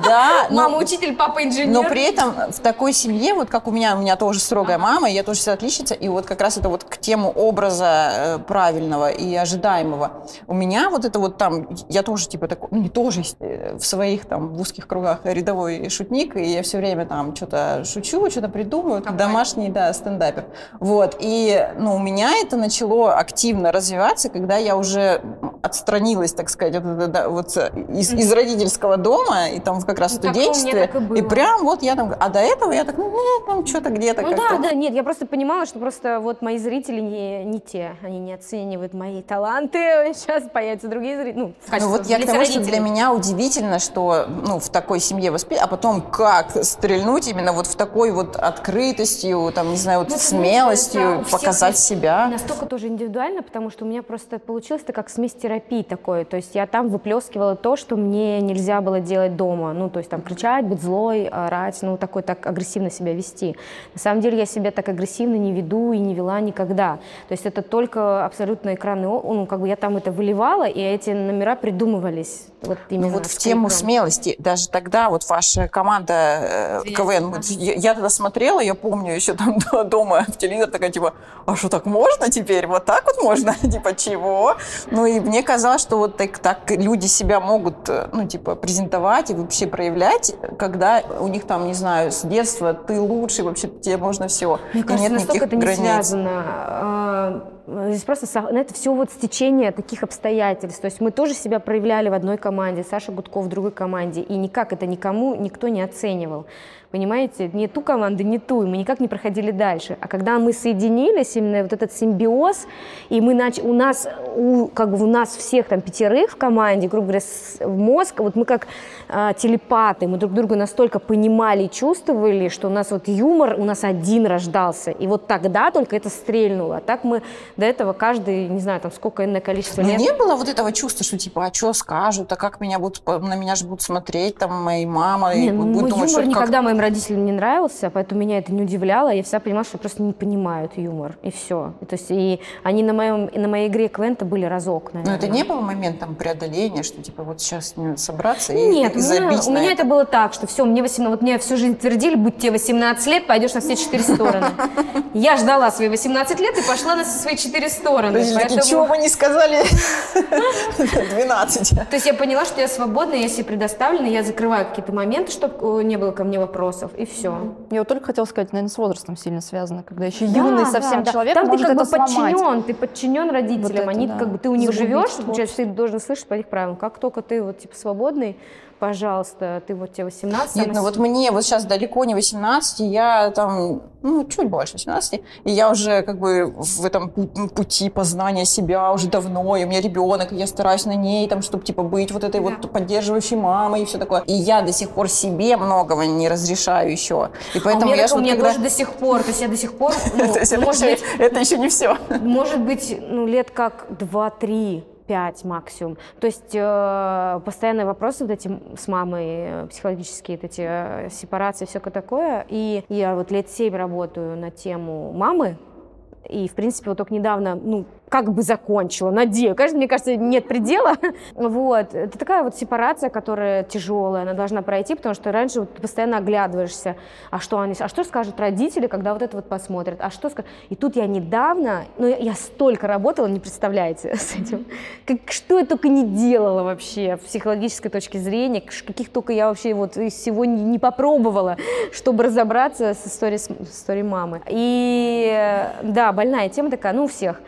Да, но- Мама учитель, папа инженер. Но при этом в такой семье, вот как у меня, у меня тоже строгая мама, и я тоже вся отличница, и вот как раз это вот к тему образа э, правильного и ожидаемого. У меня вот это вот там, я тоже типа такой, ну не тоже, э, в своих там в узких кругах рядовой шутник, и я все время там что-то шучу, что-то придумываю, как домашний, да, стендапер. Вот, и, ну, у меня это начало активно развиваться, когда я уже отстранилась, так сказать, от, от- от- вот э, из, из родительского дома, и там как раз в Ну, студенчестве, и было. прям вот я там, а до этого я так, ну, ну, там что-то где-то Ну да, да, нет, я просто понимала, что просто вот мои зрители не, не те, они не оценивают мои таланты, сейчас появятся другие зрители, ну, в Ну вот я к тому, что для меня удивительно, что ну, в такой семье воспитать, а потом как стрельнуть именно вот в такой вот открытостью, там, не знаю, вот Ну, это, смелостью, всех показать есть себя. Настолько тоже индивидуально, потому что у меня просто получилось это как смесь терапии такой. То есть я там выплескивала то, что мне нельзя было делать дома. Ну, то есть там кричать, быть злой, орать, ну, такой так агрессивно себя вести. На самом деле я себя так агрессивно не веду и не вела никогда. То есть это только абсолютно экранный, о- ну, как бы я там это выливала, и эти номера придумывались. Вот именно Ну вот в тему смелости, даже тогда вот ваша команда э, КВН, вот я, я тогда смотрела, я помню еще там до- дома в телевизор такая типа, а что так можно теперь? Вот так вот можно? Типа чего? Ну и мне казалось, что вот так, так люди себя могут, э, ну типа презентовать и вообще проявлять, когда у них там, не знаю, с детства ты лучший, вообще тебе можно все. Мне и кажется, нет настолько это не границ. связано. А, Здесь просто со- ну, это все вот стечение таких обстоятельств. То есть мы тоже себя проявляли в одной команде, Саша Гудков в другой команде, и никак это никому никто не оценивал. Понимаете, не ту команду, не ту, и мы никак не проходили дальше. А когда мы соединились, именно вот этот симбиоз, и мы нач... у нас, у, как бы у нас всех там пятерых в команде, грубо говоря, с- мозг, вот мы как а, телепаты, мы друг друга настолько понимали и чувствовали, что у нас вот юмор у нас один рождался, и вот тогда только это стрельнуло. А так мы до этого каждый, не знаю, там сколько иное количество Ну, лет. не было вот этого чувства, что типа, а что скажут, а как меня будут, на меня же будут смотреть, там, мои мама, и Не, ну, будут думать, что как- никогда моим родителям не нравился, поэтому меня это не удивляло. Я всегда понимала, что просто не понимают юмор, и все. И, то есть, и они на, моем, и на моей игре Квента были разок, Но наверное. это не было моментом преодоления, что типа вот сейчас собраться и, Нет, и у меня, забить у меня это. это было так, что все, мне 18, вот мне всю жизнь твердили, будь тебе 18 лет, пойдешь на все четыре стороны. Я ждала свои 18 лет и пошла на свои четыре стороны. Поэтому- чего вы не сказали? 12. То есть я поняла, что я свободна, я себе предоставлена, я закрываю какие-то моменты, чтобы не было ко мне вопросов, и все. Я вот только хотела сказать, наверное, с возрастом сильно связано, когда еще юный совсем человек Там может ты как бы сломать. подчинен, ты подчинен родителям, Вот это они да. как бы ты у них Загубить живешь, получается, ты должен слышать по их правилам. Как только ты вот типа свободный, пожалуйста, ты вот тебе 18. Нет, ну вот мне вот сейчас далеко не 18, я там, ну, чуть больше 18, и я уже как бы в этом пу- пути познания себя уже давно, и у меня ребенок, и я стараюсь на ней, там, чтобы, типа, быть вот этой вот поддерживающей мамой и все такое. И я до сих пор себе многого не разрешаю еще. И А у поэтому меня, я так- ж у меня когда- тоже до сих пор, то есть я до сих пор, ну, То есть это еще не все. Может быть, ну, лет как 2-3, 5 максимум. То есть э, постоянные вопросы вот эти с мамой, психологические вот эти э, сепарации, все такое. И я вот лет 7 работаю на тему мамы. И, в принципе, вот только недавно, ну, как бы закончила, надеюсь. Конечно, мне кажется, нет предела. Вот. Это такая вот сепарация, которая тяжелая, она должна пройти, потому что раньше вот ты постоянно оглядываешься, а что они, а что скажут родители, когда вот это вот посмотрят, а что скажут. И тут я недавно, ну, я, я столько работала, не представляете, с этим. Как, что я только не делала вообще с психологической точки зрения, каких только я вообще вот из всего не, не попробовала, чтобы разобраться с историей, с историей мамы. И э, да, больная тема такая, ну, у всех.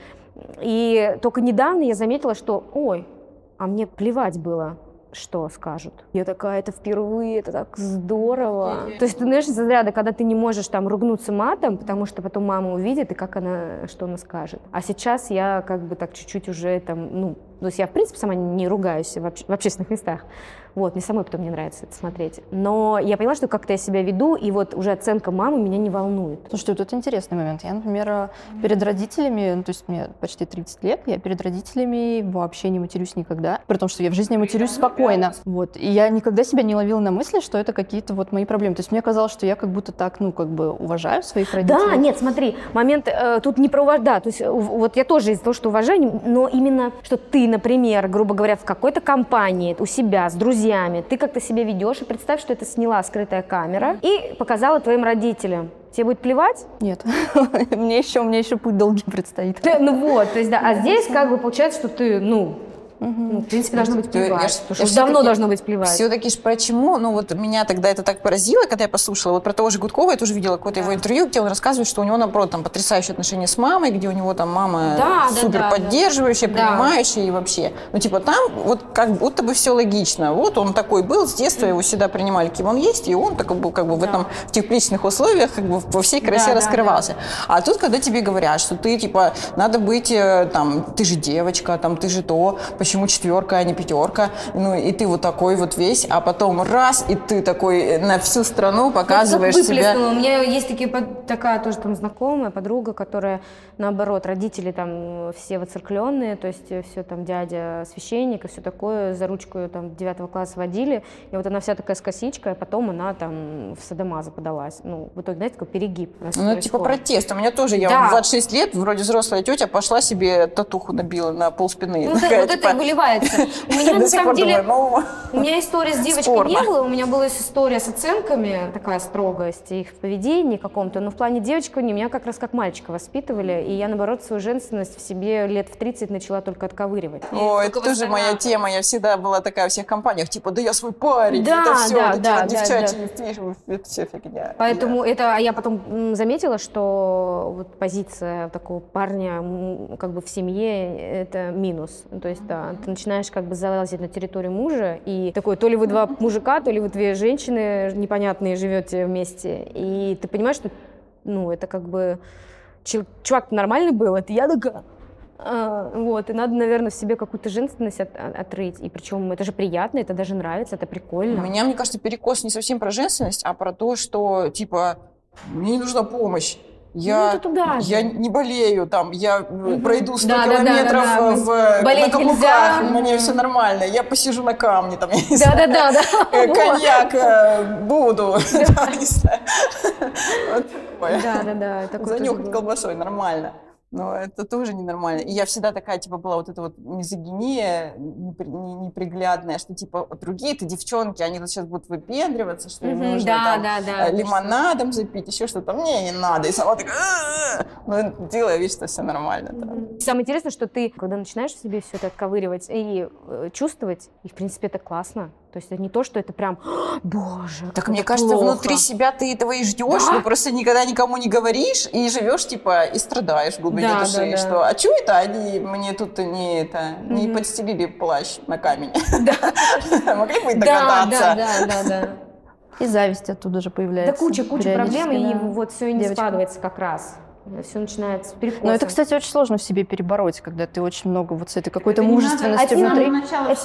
И только недавно я заметила, что, ой, а мне плевать было, что скажут. Я такая, это впервые, это так здорово. То есть, ты знаешь, из разряда, когда ты не можешь там ругнуться матом, потому что потом мама увидит, и как она, что она скажет. А сейчас я как бы так чуть-чуть уже там, ну, то есть я, в принципе, сама не ругаюсь в, обще- в общественных местах. Вот, мне самой потом не нравится это смотреть. Но я поняла, что как-то я себя веду, и вот уже оценка мамы меня не волнует. Слушайте, вот это интересный момент. Я, например, э, перед родителями, ну, то есть мне почти 30 лет, я перед родителями вообще не матерюсь никогда, при том, что я в жизни матерюсь спокойно. Вот. И я никогда себя не ловила на мысли, что это какие-то вот мои проблемы. То есть мне казалось, что я как будто так, ну, как бы уважаю своих родителей. Да, нет, смотри, момент э, тут не про уваж- да, то есть э, вот я тоже из-за того, что уважаю, но именно, что ты, например, грубо говоря, в какой-то компании, у себя, с друзьями, ты как-то себя ведешь, и представь, что это сняла скрытая камера и показала твоим родителям. Тебе будет плевать? Нет. мне еще, мне еще путь долгий предстоит. Ты- ну вот, то есть да, а здесь как бы получается, что ты, ну, ну, в принципе, должно быть Я ж- плевать. я ж давно всё-таки- должно быть плевать. Все-таки ж почему, ну вот меня тогда это так поразило, когда я послушала, вот про того же Гудкова я тоже видела какое-то его интервью, где он рассказывает, что у него, наоборот, там потрясающие отношения с мамой, где у него там мама Да, да, супер да, поддерживающая, да. принимающая и вообще. Ну типа там вот как будто бы все логично. Вот он такой был, с детства его всегда принимали, каким он есть, и он такой был как бы в этом, в тепличных условиях как бы во всей красе Да, да, раскрывался. А тут, когда тебе говорят, что ты, типа, надо быть, э, там, ты же девочка, там, ты же то, почему четверка, а не пятерка, ну, и ты вот такой вот весь, а потом раз, и ты такой на всю страну показываешь Ну, как себя. У меня есть такие, такая тоже там знакомая, подруга, которая, наоборот, родители там все воцеркленные, то есть все там дядя священник и все такое, за ручку там 9 класса водили, и вот она вся такая с косичкой, а потом она там в садомаза подалась. Ну, в итоге, знаете, такой перегиб. Ну, это типа происходит. протест. У меня тоже, я Да. в 26 лет, вроде взрослая тетя, пошла себе татуху набила на пол спины. Ну, Такая, вот это типа, и выливается. У меня, на самом деле, У меня история с девочкой не было, у меня была история с оценками, такая строгость их в поведении каком-то, но в плане девочек у меня как раз как мальчика воспитывали, и я, наоборот, свою женственность в себе лет в 30 начала только отковыривать. О, это Только тоже моя тема. Я всегда была такая в всех компаниях, типа, да я свой парень, Да, это все, да, вот эти да, да, девчачьи фишки, это все фигня. Поэтому это, а я потом заметила, что вот позиция такого парня как бы в семье это минус. Ну, То есть, да, ты начинаешь как бы залазить на территорию мужа, и такой, то ли вы два мужика, то ли вы две женщины непонятные живете вместе, и ты понимаешь, что, ну, это как бы чувак нормальный был, это я такая. А, вот, и надо, наверное, в себе какую-то женственность от- от- отрыть. И причем это же приятно, это даже нравится, это У прикольно. меня, мне кажется, перекос не совсем про женственность, а про то, что, типа, мне не нужна помощь. Я, Ну, туда же. я не болею, там, я э, пройду 100 Да, да, да, километров да, да. в, на Болеть каблуках, нельзя. мне все нормально. Я посижу на камне, там, я не знаю, Да-да-да, э, да. коньяк э, буду, там, не знаю. Вот такое. Да, да, да. Занюхать колбасой, нормально. Но это тоже ненормально. И я всегда такая, типа, была вот эта вот мизогиния непри- не- неприглядная, что, типа, другие-то девчонки, они тут сейчас будут выпендриваться, что им нужно да, там, да, да. э, лимонадом запить, еще что-то. Мне не надо. И сама такая, «А-а-а». ну, делая вид, что все нормально. да. Самое интересное, что ты, когда начинаешь в себе все это отковыривать и э, чувствовать, и в принципе это классно. То есть это не то, что это прям, «А, боже, Так мне кажется, плохо». внутри себя ты этого и ждешь, Да. но просто никогда никому не говоришь и живешь типа и страдаешь в глубине Да, души, да, да. что а что это они мне тут не это не Мгм. подстелили плащ на камень, Да, могли бы да, догадаться. да, да, да, да. И зависть оттуда же Да появляется. куча, куча проблем, и да. вот все и не складывается как раз. Все начинается с перекоса. Но это, кстати, очень сложно в себе перебороть, когда ты очень много вот с этой какой-то не надо внутри.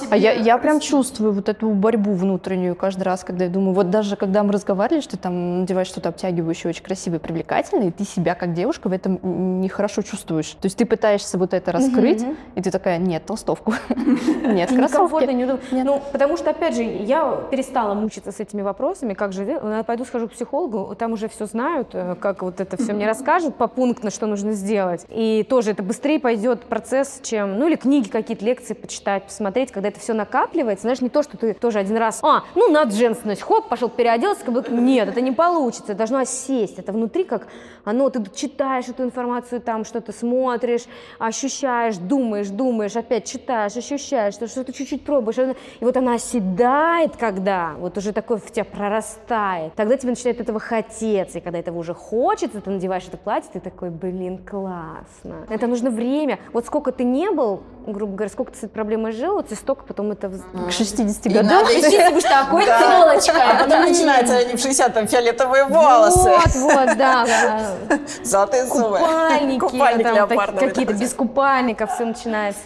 А я, я прям чувствую вот эту борьбу внутреннюю каждый раз, когда я думаю, вот даже когда мы разговаривали, что ты там надеваешь что-то обтягивающее, очень красивое, привлекательное, и ты себя как девушка в этом нехорошо чувствуешь. То есть ты пытаешься вот это раскрыть, Мгм. и ты такая, нет, толстовку. Нет, кроссовки. Ну, потому что, опять же, я перестала мучиться с этими вопросами, как же, э, пойду схожу к психологу, там уже все знают, э, как вот это все мне расскажут попунктно, что нужно сделать. И тоже это быстрее пойдет процесс, чем, ну, или книги какие-то, лекции почитать, посмотреть, когда это все накапливается. Знаешь, не то, что ты тоже один раз, а, ну, надо женственность, хоп, пошел переоделся, как бы, нет, это не получится, это должно осесть, это внутри как оно, ты читаешь эту информацию, там что-то смотришь, ощущаешь, думаешь, думаешь, опять читаешь, ощущаешь, что- что-то чуть-чуть пробуешь, и вот она оседает, когда вот уже такое в тебя прорастает, тогда тебе начинает этого хотеться, и когда этого уже хочется, ты надеваешь это платье, ты такой, блин, классно. Это нужно время. Вот сколько ты не был, грубо говоря, сколько ты с этой проблемой жил, вот ты столько потом это... К 60 И годам. надо Ты еще- будешь такой телочкой. А потом начинаются они в 60 там фиолетовые волосы, Вот, вот, да, золотые зубы, купальники, купальник какие-то без купальников все начинается.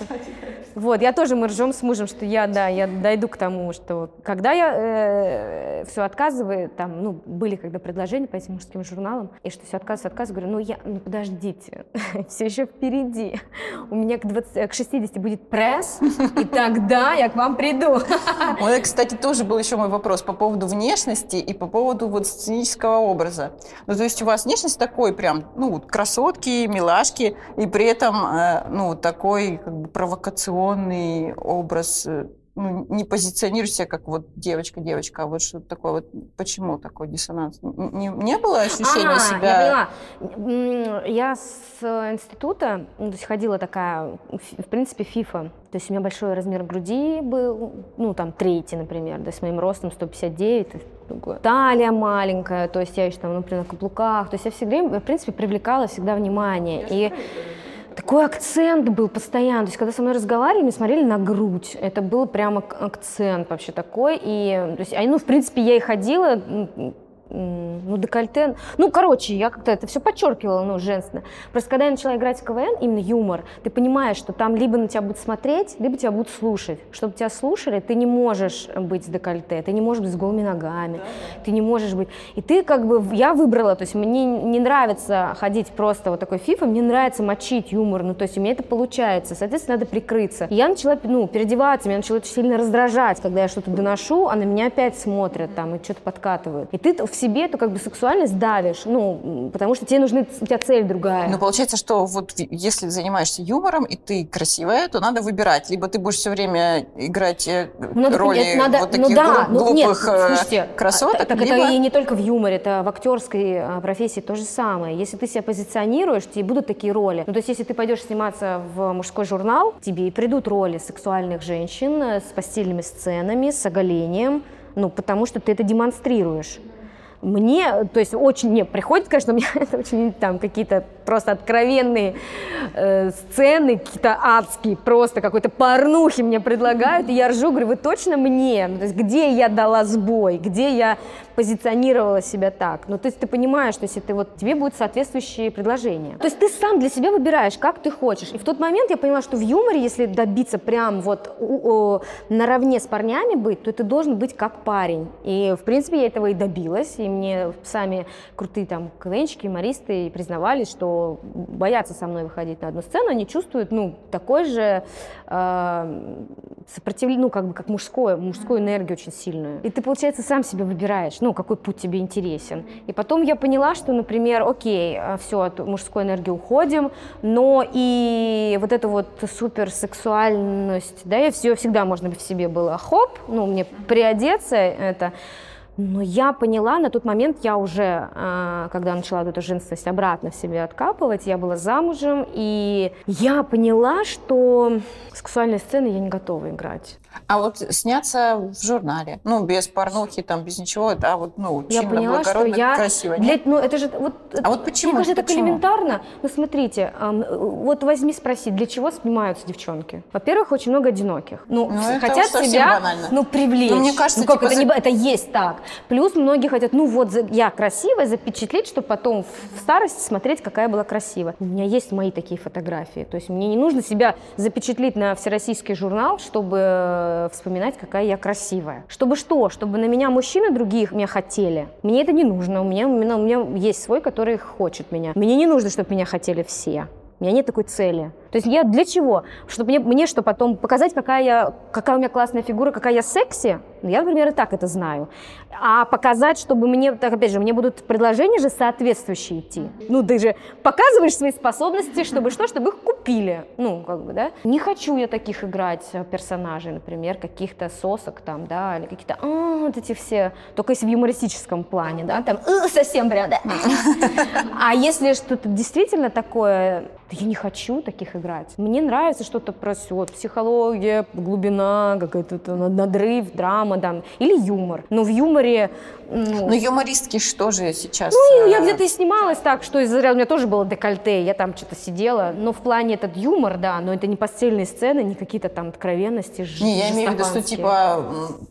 Вот, я тоже, мы ржем с мужем, что я, да, я дойду к тому, что когда я все отказываю, там, ну, были когда предложения по этим мужским журналам, и что все отказываю, отказываю, говорю, ну, я, ну, подождите, все еще впереди. У меня к, 20, к 60 будет пресс, и тогда я к вам приду. Вот кстати, тоже был еще мой вопрос по поводу внешности и по поводу вот сценического образа. Ну, то есть у вас внешность такой прям, ну, красотки, милашки, и при этом, э, ну, такой как бы провокационный образ, э, ну, не позиционируешь себя как вот девочка-девочка, а вот что-то такое вот. Почему такой диссонанс? Не, не было ощущения А, себя... Я поняла. Я с э, института, ну, то есть ходила такая, в принципе, фифа. То есть у меня большой размер груди был, ну, там, третий, например, да, с моим ростом 159, то есть такое. талия маленькая, то есть я еще там, например, на каблуках. То есть я всегда, в принципе, привлекала всегда внимание. И такой акцент был постоянно. То есть, когда со мной разговаривали, мы смотрели на грудь. Это был прямо акцент вообще такой. И, то есть, ну, в принципе, я и ходила, ну, декольте. Ну, короче, я как-то это все подчеркивала, ну, женственно. Просто когда я начала играть в КВН, именно юмор, ты понимаешь, что там либо на тебя будут смотреть, либо тебя будут слушать. Чтобы тебя слушали, ты не можешь быть с декольте, ты не можешь быть с голыми ногами, ты не можешь быть... И ты как бы... Я выбрала, то есть мне не нравится ходить просто вот такой фифой, мне нравится мочить юмор, ну, то есть у меня это получается, соответственно, надо прикрыться. И я начала, ну, переодеваться, меня начало это сильно раздражать, когда я что-то доношу, а на меня опять смотрят там и что-то подкатывают. И ты себе эту как бы сексуальность давишь, ну, потому что тебе нужны, у тебя цель другая. Но получается, что вот если занимаешься юмором и ты красивая, то надо выбирать. Либо ты будь все время играть э, Ну, надо роли понять, надо, вот ну таких да, гру- ну, нет, глупых э, слушайте, красоток, а, так либо... это и не только в юморе, это в актерской а, профессии то же самое. Если ты себя позиционируешь, тебе будут такие роли. Ну, то есть, если ты пойдешь сниматься в мужской журнал, тебе и придут роли сексуальных женщин э, с постельными сценами, с оголением, ну, потому что ты это демонстрируешь. Мне, то есть очень, не, приходит, конечно, у меня это очень там какие-то просто откровенные э, сцены, какие-то адские, просто какой-то порнухи мне предлагают, и я ржу, говорю, вы точно мне? Ну, то есть где я дала сбой, где я позиционировала себя так? Ну, то есть ты понимаешь, что если ты вот, тебе будут соответствующие предложения. То есть ты сам для себя выбираешь, как ты хочешь. И в тот момент я поняла, что в юморе, если добиться прям вот у- у- наравне с парнями быть, то ты должен быть как парень. И, в принципе, я этого и добилась, и мне сами крутые там КВНщики, юмористы признавались, что боятся со мной выходить на одну сцену, они чувствуют, ну, такой же э, сопротивление, ну, как бы как мужское, мужскую энергию очень сильную. И ты, получается, сам себе выбираешь, ну, какой путь тебе интересен. И потом я поняла, что, например, окей, все, от мужской энергии уходим, но и вот эту вот суперсексуальность, да, я все всегда можно в себе было хоп, ну, мне приодеться это, но я поняла, на тот момент я уже, а, когда начала эту женственность обратно в себе откапывать, я была замужем, и я поняла, что сексуальные сцены я не готова играть. А вот сняться в журнале, ну, без порнухи, там, без ничего, да, вот, ну, я чинно, поняла, что я... красиво. Для... Ну, это же вот... А вот почему? Мне кажется, Почему? элементарно. Ну, смотрите, вот возьми спроси, для чего снимаются девчонки? Во-первых, очень много одиноких. Ну, Ну, хотят себя, банально. ну, привлечь. Ну, мне кажется, ну, как типа, это, не это есть так. Плюс многие хотят, ну, вот я красивая, запечатлеть, чтобы потом в старости смотреть, какая была красивая. У меня есть мои такие фотографии. То есть мне не нужно себя запечатлеть на всероссийский журнал, чтобы э, вспоминать, какая я красивая. Чтобы что? Чтобы на меня мужчины других меня хотели. Мне это не нужно. У меня, у меня, у меня есть свой, который хочет меня. Мне не нужно, чтобы меня хотели все. У меня нет такой цели. То есть я для чего? Чтобы мне, мне что потом показать, какая, я, какая у меня классная фигура, какая я секси? Ну, Я, например, и так это знаю. А показать, чтобы мне, так опять же, мне будут предложения же соответствующие идти. Ну, ты же показываешь свои способности, чтобы что? Чтобы их купили. Ну, как бы, да? Не хочу я таких играть э, персонажей, например, каких-то сосок там, да, или какие-то, а, вот эти все, только если в юмористическом плане, да, там, «Э, совсем прям, да. А если что-то действительно такое, я не хочу таких играть. Мне нравится что-то про всё, психология, глубина, какой-то надрыв, драма, там, или юмор. Но в юморе, ну, Ну, юмористки что же сейчас? ну, э, я где-то и снималась так, что из-за ряда- у меня тоже было декольте, я там что-то сидела, но в плане этот юмор, да, но это не постельные сцены, не какие-то там откровенности, Не, я имею в виду, что типа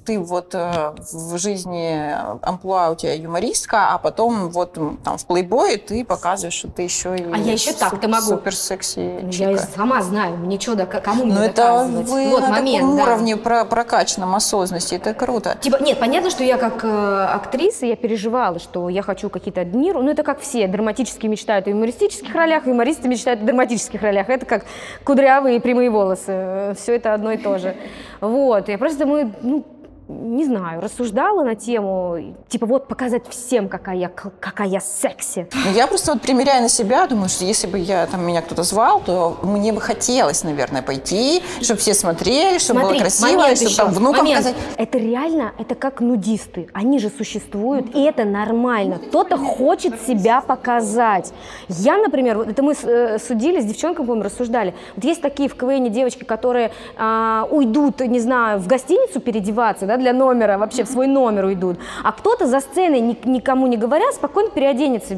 ты вот э, в жизни амплуа у тебя юмористка, а потом вот там в плейбое ты показываешь, что ты еще и А я еще су- так-то могу. супер секси Я сама знаю, мне что, да, кому мне Ну это доказывать? вы вот на момент, таком да. уровне про прокачанном осознанности, это круто. Типа, нет, понятно, что я как э, актриса, я переживала, что я хочу какие-то роли. Ну, это как все, драматические мечтают о юмористических ролях, юмористы мечтают о драматических ролях. Это как кудрявые и прямые волосы. Все это одно и то же. Вот, я просто думаю, ну, не знаю, рассуждала на тему, типа, вот показать всем, какая я, какая я секси. Ну, Я просто вот примеряя на себя, думаю, что если бы я там меня кто-то звал, то мне бы хотелось, наверное, пойти, чтобы все смотрели, чтобы Смотри, было красиво, чтобы еще, там внукам момент. показать. Это реально, это как нудисты. Они же существуют, и это нормально. Кто-то хочет себя показать. Я, например, вот это мы э, судили с девчонками, по-моему, рассуждали. Вот есть такие в КВН девочки, которые а, уйдут, не знаю, в гостиницу переодеваться, да, для номера, вообще в свой номер уйдут. А кто-то за сценой, ни- никому не говоря, спокойно переоденется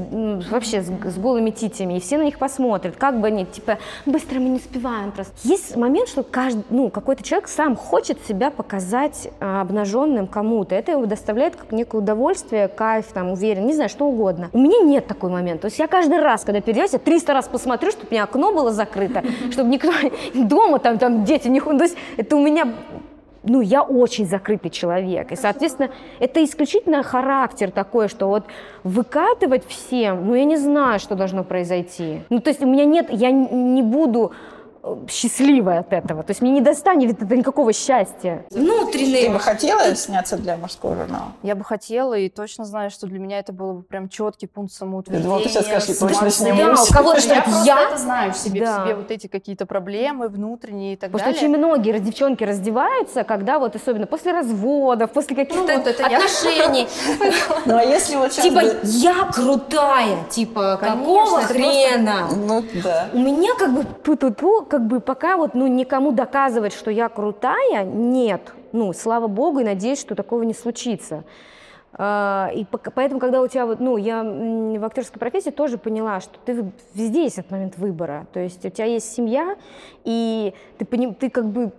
вообще с, с голыми титями, и все на них посмотрят. Как бы они, типа, быстро мы не успеваем просто. Есть момент, что каждый, ну, какой-то человек сам хочет себя показать а, обнаженным кому-то. Это его доставляет как некое удовольствие, кайф, там, уверен, не знаю, что угодно. У меня нет такой момент. То есть я каждый раз, когда переодеваюсь, я 300 раз посмотрю, чтобы у меня окно было закрыто, чтобы никто дома, там, там дети не... То есть это у меня ну, я очень закрытый человек. И, соответственно, это исключительно характер такой, что вот выкатывать всем, ну, я не знаю, что должно произойти. Ну, то есть у меня нет, я не буду счастливой от этого. То есть мне не достанет это никакого счастья. Внутренний. Ты бы хотела сняться для мужского журнала? Я бы хотела и точно знаю, что для меня это было бы прям четкий пункт самоутверждения. Я думала, ты сейчас скажешь, я точно снимусь. Да, у кого-то что я просто я. это знаю в себе, Да. в себе вот эти какие-то проблемы внутренние и так Потому что далее. очень многие девчонки раздеваются, когда вот особенно после разводов, после каких-то Ну, вот отношений. Ну, а если вот сейчас... Типа, я крутая, типа, какого хрена? Ну, да. У меня как бы ту-ту-ту, как бы пока вот, ну, никому доказывать, что я крутая, нет. Ну, слава богу, и надеюсь, что такого не случится. А, И поэтому, когда у тебя вот, ну, я в актерской профессии тоже поняла, что ты везде есть этот момент выбора. То есть у тебя есть семья, и ты, ты как бы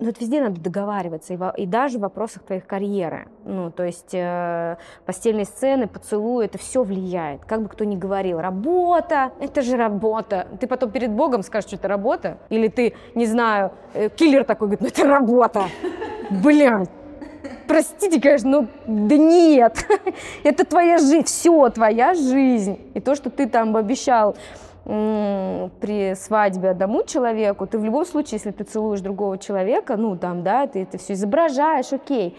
ну, это везде надо договариваться, и, во- и даже в вопросах твоих карьеры. Ну, то есть э, постельные сцены, поцелуи, это все влияет. Как бы кто ни говорил, работа, это же работа. Ты потом перед Богом скажешь, что это работа? Или ты, не знаю, э, киллер такой говорит, ну это работа. Блядь. простите, конечно, но да нет, это твоя жизнь, все, твоя жизнь. И то, что ты там обещал при свадьбе одному человеку, ты в любом случае, если ты целуешь другого человека, ну там, да, ты это все изображаешь, окей.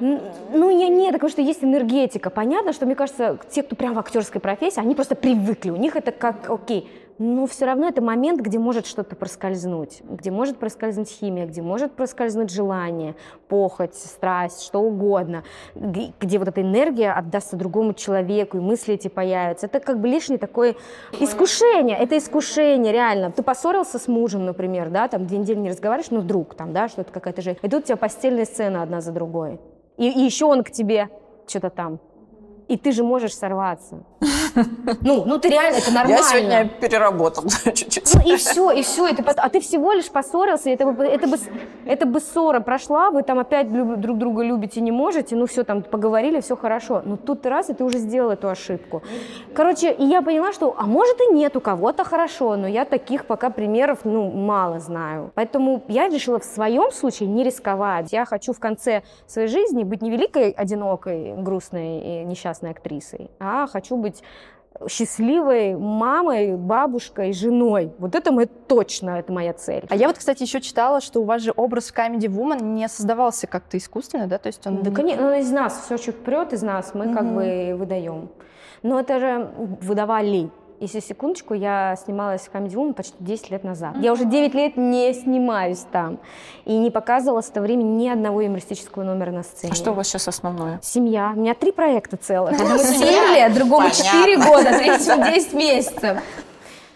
Ну, я нет, потому что есть энергетика. Понятно, что, мне кажется, те, кто прям в актерской профессии, они просто привыкли. У них это как, окей. Но все равно это момент, где может что-то проскользнуть, где может проскользнуть химия, где может проскользнуть желание, похоть, страсть, что угодно, где вот эта энергия отдастся другому человеку, и мысли эти появятся. Это как бы лишнее такое искушение, это искушение, реально. Ты поссорился с мужем, например, да, там две недели не разговариваешь, ну вдруг там, да, что-то какая-то же. И тут у тебя постельная сцена одна за другой. И, и еще он к тебе что-то там. И ты же можешь сорваться. Ну, ну ты реально, это нормально. Я сегодня переработал чуть-чуть. Ну и все, и все. Это, а ты всего лишь поссорился, это бы, это, бы, это бы ссора прошла, вы там опять друг друга любите, не можете, ну все, там поговорили, все хорошо. Но тут ты раз, и ты уже сделал эту ошибку. Короче, и я поняла, что, а может и нет, у кого-то хорошо, но я таких пока примеров, ну, мало знаю. Поэтому я решила в своем случае не рисковать. Я хочу в конце своей жизни быть не великой, одинокой, грустной и несчастной актрисой, а хочу быть счастливой мамой, бабушкой, женой. Вот это мы точно, это моя цель. А я вот, кстати, еще читала, что у вас же образ Comedy Woman не создавался как-то искусственно, да? То есть он... Да, конечно, ну, из нас, все, что прет из нас, мы как Мгм. бы выдаем. Но это же выдавали. Если секундочку, я снималась в Comedy Woman почти 10 лет назад. Я уже 9 лет не снимаюсь там. И не показывала с того времени ни одного юмористического номера на сцене. А что у вас сейчас основное? Семья. У меня три проекта целых. Одному 7 лет, другому Понятно. 4 года, третьему 10 месяцев.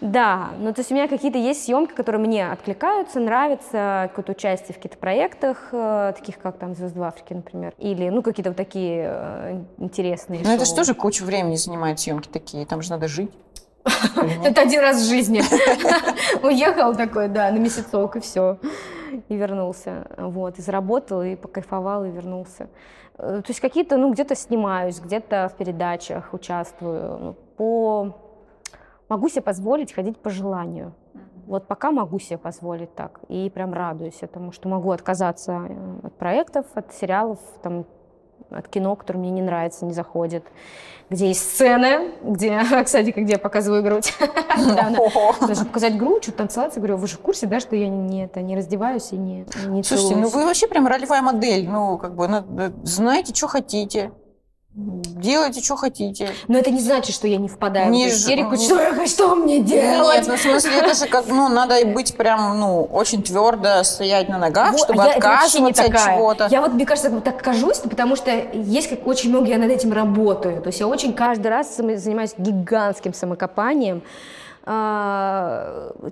Да, ну то есть у меня какие-то есть съемки, которые мне откликаются, нравятся, какое-то участие в каких-то проектах, э, таких как там «Звезды в Африке», например, или ну какие-то вот такие э, интересные Ну это же тоже кучу времени занимает съемки такие, там же надо жить. Это один раз в жизни. Уехал такой, да, на месяцок, и все. И вернулся. Вот, и заработал, и покайфовал, и вернулся. Э, То есть какие-то, ну, где-то снимаюсь, где-то в передачах участвую. Ну, по... Могу себе позволить ходить по желанию. Вот пока могу себе позволить так. И прям радуюсь этому, что могу отказаться э, от проектов, от сериалов, там, от кино, которое мне не нравится, не заходит. Где есть сцены, где, кстати, где я показываю грудь. Даже показать грудь, что-то говорю, вы же в курсе, да, что я не, это, не раздеваюсь и не, не Слушайте, ну целуюсь?» вы вообще прям ролевая модель. Ну, как бы, надо- знаете, что хотите. Делайте, что хотите. Но это не значит, что я не впадаю Не в ж- истерику. ну, Что, что мне Нет, делать? ну, в смысле, это же как, ну, надо быть прям, ну, очень твердо стоять на ногах, Вот, чтобы а я отказываться от чего-то. Я вот, мне кажется, вот так кажусь, потому что есть как очень много, я над этим работаю. То есть я очень каждый раз занимаюсь гигантским самокопанием,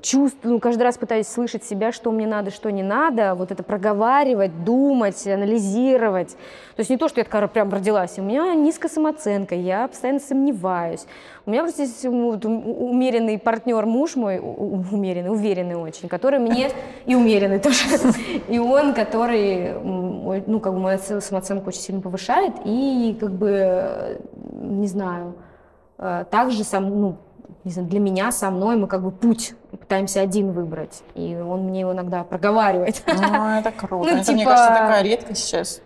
чувствую, ну, каждый раз пытаюсь слышать себя, что мне надо, что не надо, вот это проговаривать, думать, анализировать. То есть не то, что я такая прям родилась, у меня низкая самооценка, я постоянно сомневаюсь. У меня просто м, вот ум- умеренный партнер, муж мой, умеренный, уверенный очень, который мне, и умеренный тоже, и он, который, ну, как бы мою оце- самооценку очень сильно повышает, и как бы, не знаю, э, также сам, ну, не знаю, для меня, со мной, мы как бы путь пытаемся один выбрать, и он мне его иногда проговаривает. Ну, это круто. Ну, это, мне типа- кажется, такая редкость сейчас.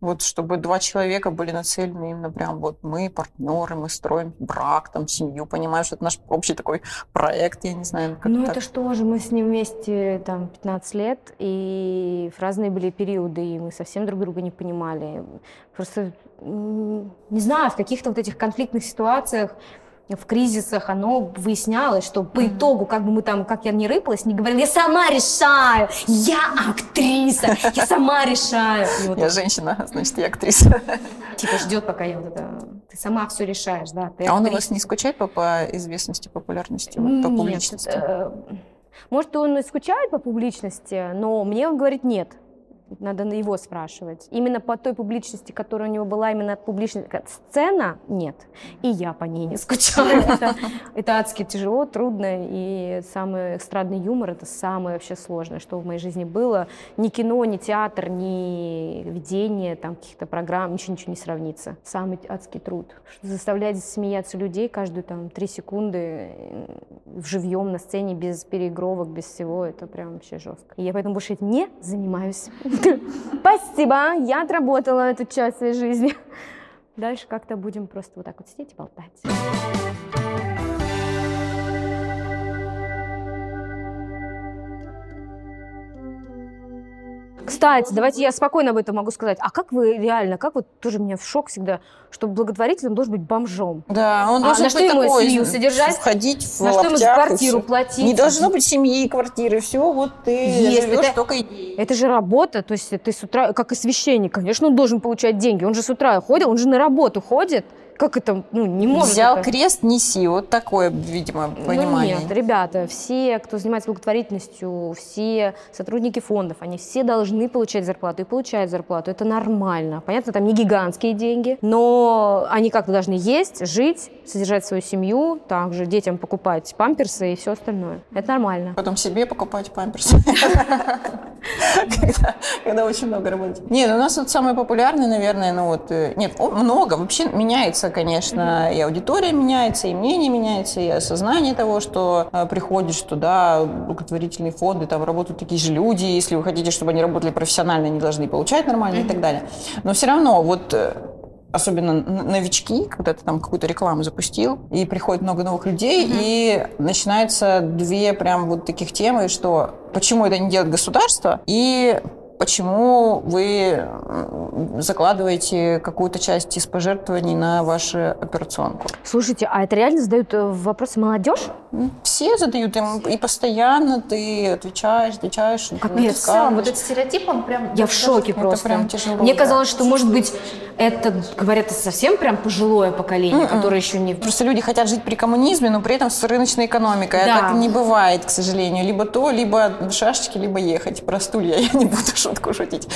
Вот чтобы два человека были нацелены именно прям вот мы партнеры, мы строим брак, там, семью, понимаешь, что это наш общий такой проект, я не знаю, как Ну так. это что же, мы с ним вместе там 15 лет, и в разные были периоды, и мы совсем друг друга не понимали. Просто, не знаю, в каких-то вот этих конфликтных ситуациях, в кризисах оно выяснялось, что по итогу, как бы мы там, как я не рыпалась, не говорила, я сама решаю, я актриса, я сама решаю. И вот Я женщина, значит, я актриса. типа ждет, пока я вот это... Ты сама все решаешь, да. Ты А он у вас не скучает по, по известности, популярности, вот, по Нет, публичности? э, Может, он и скучает по публичности, но мне он говорит нет. Надо на его спрашивать. Именно по той публичности, которая у него была, именно публичная сцена, нет. И я по ней не скучаю. Это, это адски тяжело, трудно. И самый эстрадный юмор — это самое вообще сложное, что в моей жизни было. Ни кино, ни театр, ни ведение там, каких-то программ, ничего, ничего не сравнится. Самый адский труд. Заставлять смеяться людей каждую там три секунды э, в живьем на сцене, без переигровок, без всего, это прям вообще жестко. И я поэтому больше этим не занимаюсь. Спасибо, я отработала эту часть своей жизни. Дальше как-то будем просто вот так вот сидеть и болтать. Кстати, давайте я спокойно об этом могу сказать. А как вы реально, как вот тоже меня в шок всегда, что благотворитель он должен быть бомжом? Да, он А должен на что быть ему такой, семью содержать? Входить в На что ему за квартиру платить? Не должно быть семьи и квартиры. Все, вот ты Есть, живешь это- только идеей. Это же работа, то есть ты с утра, как и священник, конечно, он должен получать деньги. Он же с утра ходит, он же на работу ходит. Как это, ну, не может Взял это. крест, неси. Вот такое, видимо, понимание. Ну нет, ребята, все, кто занимается благотворительностью, все сотрудники фондов, они все должны получать зарплату и получают зарплату. Это нормально. Понятно, там не гигантские деньги, но они как-то должны есть, жить, содержать свою семью, также детям покупать памперсы и все остальное. Это нормально. Потом себе покупать памперсы. Когда- очень много работать. Нет, у нас вот самое популярное, наверное, ну вот... э, Нет, много. Вообще меняется, конечно, и аудитория меняется, и мнение меняется, и осознание того, что э, приходишь туда, благотворительные фонды, там работают такие же люди. Если вы хотите, чтобы они работали профессионально, они должны получать нормально и так далее. Но все равно вот э, особенно новички, когда ты там какую-то рекламу запустил, и приходит много новых людей, и начинаются две прям вот таких темы, что почему это не делает государство, и почему вы закладываете какую-то часть из пожертвований на вашу операционку. Слушайте, а это реально задают э, вопросы молодежь? Все задают им, и постоянно ты отвечаешь, отвечаешь. Как мне В целом, вот этот стереотип, он прям... Я в шоке Это просто. прям тяжело, Мне да. казалось, что, может быть, это, говорят, совсем прям пожилое поколение, Мгм. которое еще не... Просто люди хотят жить при коммунизме, но при этом с рыночной экономикой. А Да. так не бывает, к сожалению. Либо то, либо шашечки, либо ехать. Про стулья я не буду шутку шутить.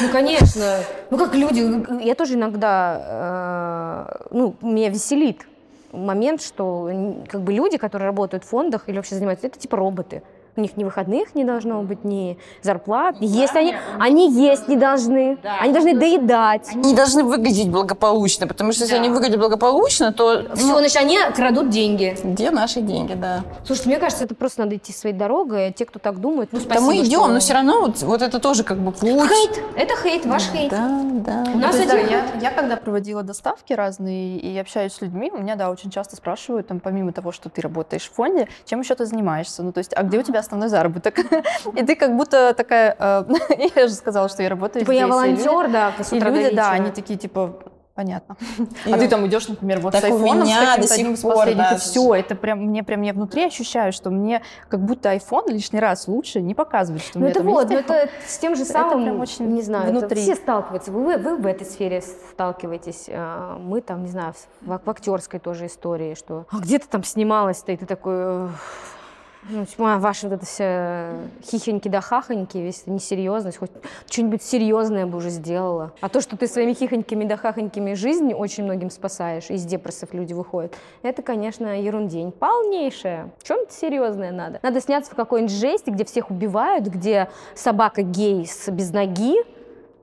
Ну, конечно. Ну, как люди, я тоже иногда, э, ну, меня веселит момент, что как бы люди, которые работают в фондах или вообще занимаются, это типа роботы. У них ни выходных не должно быть, ни зарплат. Есть они, они есть не должны. Они должны доедать. Они должны выглядеть благополучно, потому что если они выглядят благополучно, то Все, ну, значит, они крадут деньги. где наши деньги, да. Слушайте, мне кажется, это просто надо идти своей дорогой. Те, кто так думает, ну, Да спасибо, мы идем, что- но все равно вот, вот это тоже как бы путь. Хейт. Это хейт, ваш хейт. Да, да. У нас есть, да, один... я, я когда проводила доставки разные и общаюсь с людьми, у меня, да, очень часто спрашивают, там, помимо того, что ты работаешь в фонде, чем еще ты занимаешься? Ну, то есть, а где у тебя основной заработок? И ты как будто такая... э, Я же сказала, что я работаю Типа я волонтер, да, И люди, да, они такие, типа, понятно. И А ты там идешь, например, вот так с у айфоном, меня с до сих пор, да. все, это прям, мне прям, я внутри ощущаю, что мне как будто iPhone лишний раз лучше не показывает, что у Ну это вот, есть ну это с тем же Это самым, прям очень не знаю, это внутри. все сталкиваются. Вы, вы в этой сфере сталкиваетесь, а мы там, не знаю, в, в актерской тоже истории, что а где ты там снималась-то, и ты такой... «Эх, Ну, тьма, ваши вот это все хихоньки да хахоньки, весь это несерьезность, хоть что-нибудь серьезное бы уже сделала. А то, что ты своими хихоньками да хахоньками жизнь очень многим спасаешь, из депрессов люди выходят, это, конечно, ерундень. Полнейшая. Чем-то серьезное надо. Надо сняться в какой-нибудь жести, где всех убивают, где собака гей с без ноги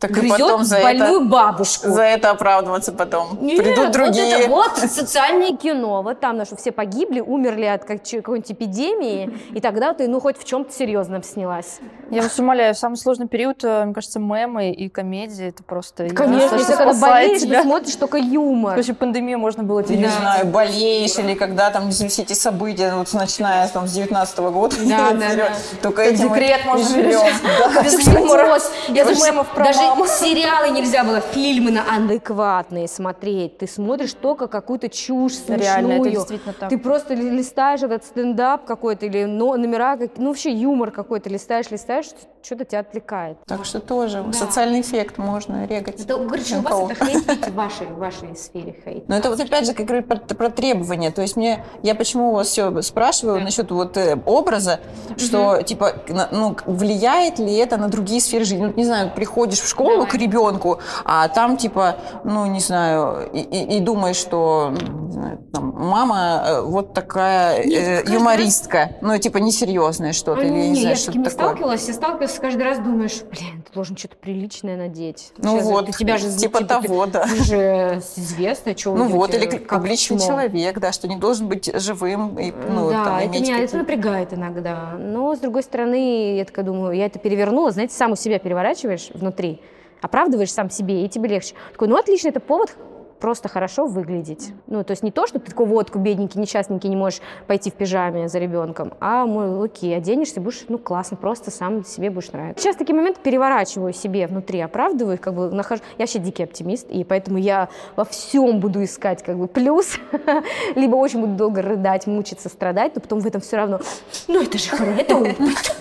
Так и грызет потом за больную это, бабушку. за это оправдываться потом. Нет, Придут другие. Вот это вот социальное кино. Вот там, ну, что все погибли, умерли от какой-нибудь эпидемии, и тогда ты, ну, хоть в чем-то серьезном снялась. Я вас умоляю, самый сложный период, э, мне кажется, мемы и комедии, это просто... Конечно, если когда болеешь, ты смотришь только юмор. После пандемии можно было тебе не знаю, болеешь или когда там все эти события, вот начиная там, с 19 года, Да, да, да. только этим декрет и можно живем. Да. Без юмора. я даже, мемов даже маму. сериалы нельзя было, фильмы на адекватные смотреть. Ты смотришь только какую-то чушь смешную. Реально, это действительно так. Ты просто ли- листаешь этот стендап какой-то или но- номера, ну вообще юмор какой-то листаешь, листаешь, что-то тебя отвлекает. Так что тоже социальный эффект можно регать. Это, короче, у вас это хейт видите, в вашей, в вашей сфере хейт. Но это вот опять же как говорю про, про требования. То есть мне, я почему у вас все спрашиваю насчет вот э, образа, что типа, на- ну, влияет ли это на другие сферы жизни? Ну, не знаю, приходишь в школу к ребенку, а там типа, ну, не знаю, и, и- и думаешь, что не знаю, там, мама э, вот такая Нет, э, юмористка, ну, типа несерьезное что-то, или я не не, знаю, я с что таким не такое. сталкивалась, я сталкивалась, каждый раз думаешь, блин, должен что-то приличное надеть. Ну Сейчас вот, ты- тебя же типа ты- того, да. Ты же известно, что Ну вот, или как публичный человек, да, что не должен быть живым и, ну, да, там, это меня это напрягает иногда. Но, с другой стороны, я такая думаю, я это перевернула, знаете, сам у себя переворачиваешь внутри, оправдываешь сам себе, и тебе легче. Такой, ну, отлично, это повод просто хорошо выглядеть. Ну, то есть не то, что ты такой водку бедненький, несчастненький, не можешь пойти в пижаме за ребенком, а, мой, окей, оденешься, будешь, ну, классно, просто сам себе будешь нравиться. Сейчас такие моменты переворачиваю себе внутри, оправдываю, их, как бы нахожу. Я вообще дикий оптимист, и поэтому я во всем буду искать как бы плюс, либо очень буду долго рыдать, мучиться, страдать, но потом в этом все равно, ну, это же хорошо, это опыт,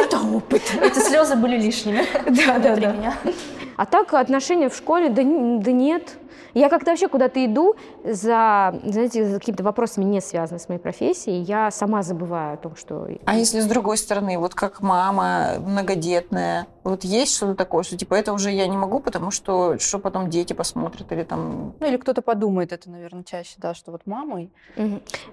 это опыт. Эти слезы были лишними. Да, да, да. А так отношения в школе, да, да нет. Я как-то вообще куда-то иду за, знаете, за какими-то вопросами, не связанными с моей профессией, я сама забываю о том, что... А если с другой стороны, вот как мама многодетная, вот есть что-то такое, что типа это уже я не могу, потому что что потом дети посмотрят или там... Ну или кто-то подумает это, наверное, чаще, да, что вот мамой.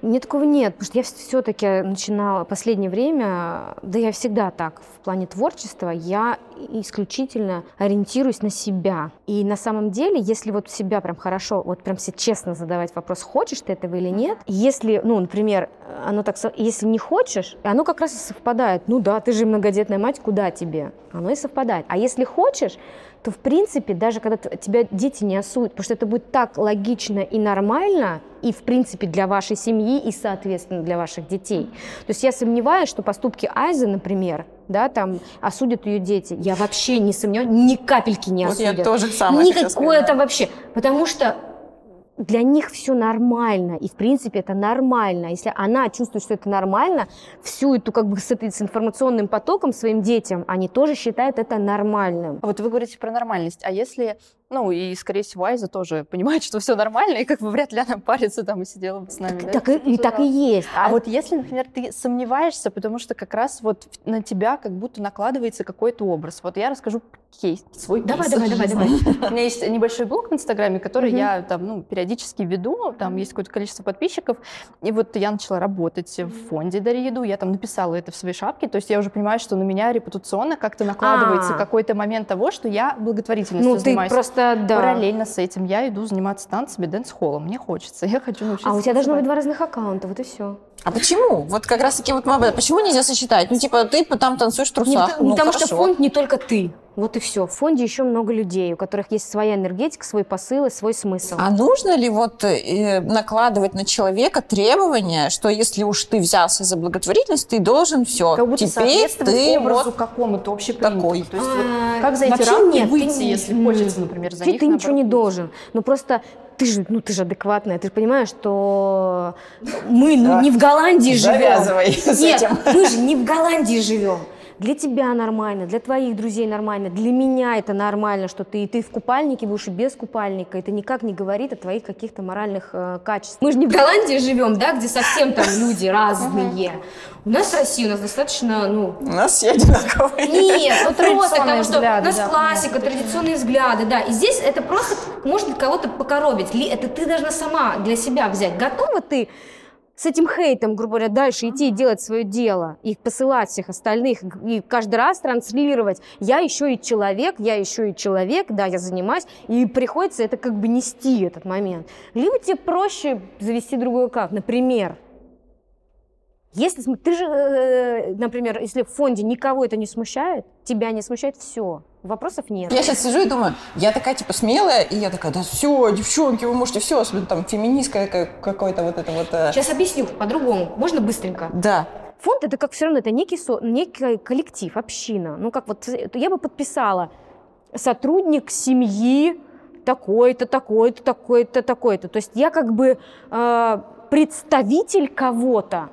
Мне такого нет, потому что я все-таки начинала последнее время, да я всегда так, в плане творчества, я исключительно ориентируюсь на себя. И на самом деле, если вот себя прям хорошо, вот прям себе честно задавать вопрос, хочешь ты этого или нет, если, ну, например, оно так, если не хочешь, оно как раз и совпадает. Ну да, ты же многодетная мать, куда тебе? Оно и совпадает. А если хочешь, то в принципе, даже когда тебя дети не осудят, потому что это будет так логично и нормально, и в принципе для вашей семьи, и соответственно для ваших детей. То есть я сомневаюсь, что поступки Айзы, например, да, там осудят ее дети. Я вообще не сомневаюсь, ни капельки не Вот я осудят. тоже самое Никакое там вообще. Потому что для них все нормально, и в принципе это нормально. Если она чувствует, что это нормально, всю эту как бы с, этой, с информационным потоком своим детям, они тоже считают это нормальным. А Вот вы говорите про нормальность, а если, ну и скорее всего Айза тоже понимает, что все нормально, и как бы вряд ли она парится там и сидела бы с нами, да? Так и, и так и есть. А вот если, например, ты сомневаешься, потому что как раз вот на тебя как будто накладывается какой-то образ. Вот я расскажу кейс, свой Давай, кейс. давай, давай, давай. У меня есть небольшой блог в Инстаграме, который я там, ну, периодически веду, там есть какое-то количество подписчиков, и вот я начала работать в фонде «Дари еду», я там написала это в своей шапке, то есть я уже понимаю, что на меня репутационно как-то накладывается А. какой-то момент того, что я благотворительностью Ну, ты занимаюсь. Просто, да. Параллельно с этим я иду заниматься танцами, дэнс-холлом. Мне хочется, я хочу научиться А у тебя должно быть два разных аккаунта, вот и все. А почему? Вот как раз таки вот мы об этом. Почему нельзя сочетать? Ну, типа, ты там танцуешь в Не, трусах. не ну, потому что хорошо. фонд не только ты. Вот и все. В фонде еще много людей, у которых есть своя энергетика, свой посыл и свой смысл. А нужно ли вот э, накладывать на человека требования, что если уж ты взялся за благотворительность, ты должен все. Как будто Теперь соответствовать ты образу вот какому-то такой. общепринятому. То есть вот А, как за эти рамки нет, ты выйти, не- если хочется, например, за Вообще них ты ничего не должен. Ну просто ты же, ну ты же адекватная, ты же понимаешь, что мы ну, не в Голландии живем. Завязывай с Нет, этим. мы же не в Голландии живем. Для тебя нормально, для твоих друзей нормально, для меня это нормально, что ты и ты в купальнике будешь и без купальника. Это никак не говорит о твоих каких-то моральных э, качествах. Мы же не в Голландии живем, да, где совсем там люди разные. У нас в России у нас достаточно, ну, У нас все одинаковые. нет, ну просто потому что у нас классика, традиционные взгляды, да. И здесь это просто может кого-то покоробить. Это ты должна сама для себя взять. Готова ты с этим хейтом, грубо говоря, дальше идти и делать свое дело, и посылать всех остальных, и каждый раз транслировать. Я еще и человек, я еще и человек, да, я занимаюсь, и приходится это как бы нести этот момент. Либо тебе проще завести другой аккаунт, например, если ты же, э, например, если в фонде никого это не смущает, тебя не смущает, все, вопросов нет. Я сейчас сижу и думаю, я такая типа смелая, и я такая, да все, девчонки, вы можете все, особенно там феминистская ка- какой-то вот это вот. э, Сейчас объясню по-другому. Можно быстренько? Да. Фонд это как все равно это некий, со- некий коллектив, община. Ну как вот э, я бы подписала сотрудник семьи такой-то, такой-то, такой-то, такой-то. То есть я как бы э, представитель кого-то.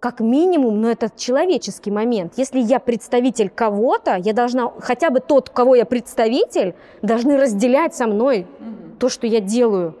Как минимум, но это человеческий момент. Если я представитель кого-то, я должна, хотя бы тот, кого я представитель, должны разделять со мной то, что я делаю.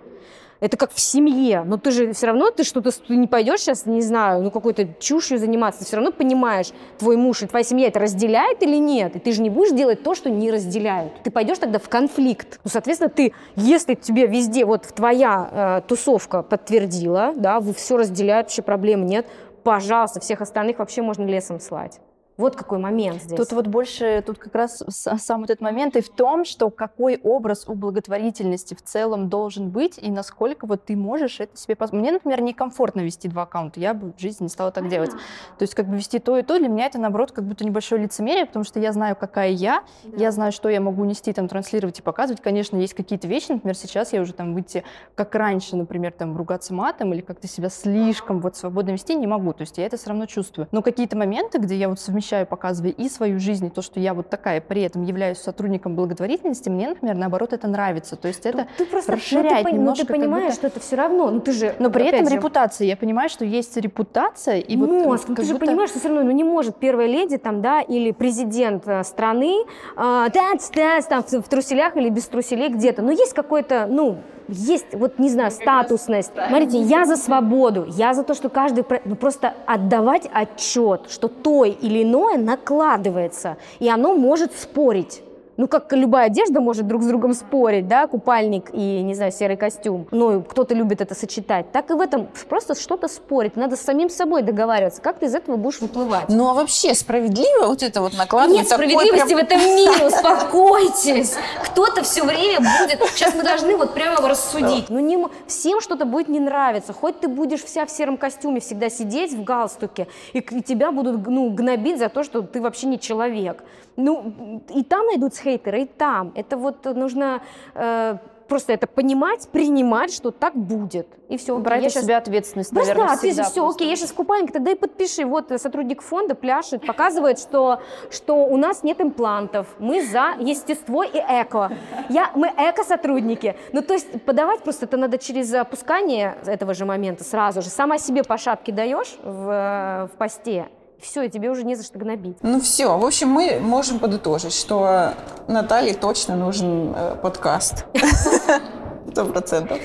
Это как в семье, но ты же все равно, ты что-то, ты не пойдешь сейчас, не знаю, ну какой-то чушью заниматься, ты все равно понимаешь, твой муж и твоя семья это разделяет или нет, и ты же не будешь делать то, что не разделяют. Ты пойдешь тогда в конфликт. Ну, соответственно, ты, если тебе везде, вот твоя э, тусовка подтвердила, да, вы все разделяют, вообще проблем нет, пожалуйста, всех остальных вообще можно лесом слать. Вот какой момент здесь. Тут вот больше, тут как раз сам вот этот момент и в том, что какой образ у благотворительности в целом должен быть и насколько вот ты можешь это себе позволить. Мне, например, некомфортно вести два аккаунта, я бы в жизни не стала так делать. То есть как бы вести то и то, для меня это, наоборот, как будто небольшое лицемерие, потому что я знаю, какая я, я знаю, что я могу нести, там, транслировать и показывать. Конечно, есть какие-то вещи, например, сейчас я уже там выйти, как раньше, например, там, ругаться матом или как-то себя слишком вот свободно вести не могу. То есть я это все равно чувствую. Но какие-то моменты, где я вот совмещаю, показывая и свою жизнь, и то, что я вот такая, при этом являюсь сотрудником благотворительности, мне, например, наоборот, это нравится. То есть это Ну, ты просто ну, ты, расширяет ну, немножко ты как понимаешь, будто- что это все равно. Ну ты же. Но при этом же, репутация. Я понимаю, что есть репутация, и вот мозг, ну ты же будто- понимаешь, что все равно ну, не может первая леди там, да, или президент э, страны э, тац, тац, там в, в труселях или без труселей где-то. Но есть какой-то, ну, есть, вот, не знаю, статусность. Смотрите, я за свободу, я за то, что каждый, ну, просто отдавать отчет, что то или иное накладывается, и оно может спорить. Ну, как любая одежда может друг с другом спорить, да, купальник и, не знаю, серый костюм. Ну, кто-то любит это сочетать. Так и в этом просто что-то спорить. Надо с самим собой договариваться, как ты из этого будешь выплывать. Ну а вообще справедливо вот это вот накладывать Нет такой справедливости прям- в этом мире, успокойтесь. Кто-то все время будет... Сейчас мы должны вот прямо рассудить. Ну, не, всем что-то будет не нравиться. Хоть ты будешь вся в сером костюме всегда сидеть в галстуке, и тебя будут ну, гнобить за то, что ты вообще не человек. Ну, и там найдутся хейтеры, и там. Это вот нужно э, просто это понимать, принимать, что так будет. И все. брать на себя ответственность, Просто наверное, да, ты всегда все, просто. окей, я сейчас в купальнике, тогда и подпиши. Вот э, сотрудник фонда пляшет, показывает, что, что у нас нет имплантов, мы за естество и эко. Я, мы эко-сотрудники. Ну, то есть подавать просто это надо через опускание этого же момента сразу же. Сама себе по шапке даешь в, э, в посте, все, тебе уже не за что гнобить. Ну все, в общем, мы можем подытожить, что Наталье точно нужен э, подкаст. Сто процентов.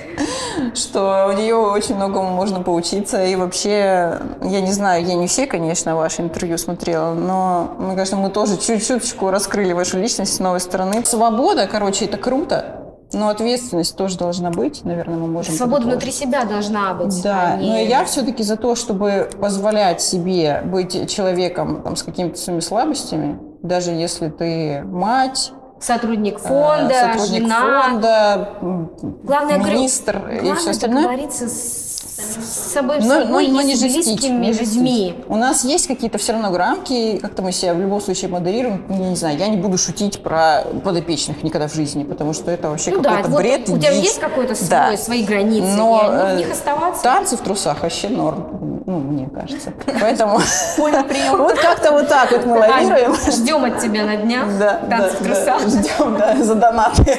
Что у нее очень многому можно поучиться. И вообще, я не знаю, я не все, конечно, ваши интервью смотрела, но мне кажется, мы тоже чуть-чуточку раскрыли вашу личность с новой стороны. Свобода, короче, это круто. Но ответственность тоже должна быть, наверное, мы можем Свобода внутри себя должна быть. Да, а не- но я все-таки за то, чтобы позволять себе быть человеком там, с какими-то своими слабостями, даже если ты мать, Сотрудник э, фонда, сотрудник жена. фонда, Главное, министр и Главное все остальное. договориться с собой, Но, но- собой но и не с близкими не жестить. людьми. У нас есть какие-то все равно рамки, как-то мы себя в любом случае модерируем. Я не знаю, я не буду шутить про подопечных никогда в жизни, потому что это вообще Ну да, какой-то вот бред. у тебя есть какой-то свой, Да. свои границы, Но, и в э, них оставаться. Танцы в трусах вообще норм, ну, мне кажется. Поэтому вот как-то вот так вот мы лавируем. Ждем от тебя на днях Да, танцы в да, трусах. Ждем, да, за донаты.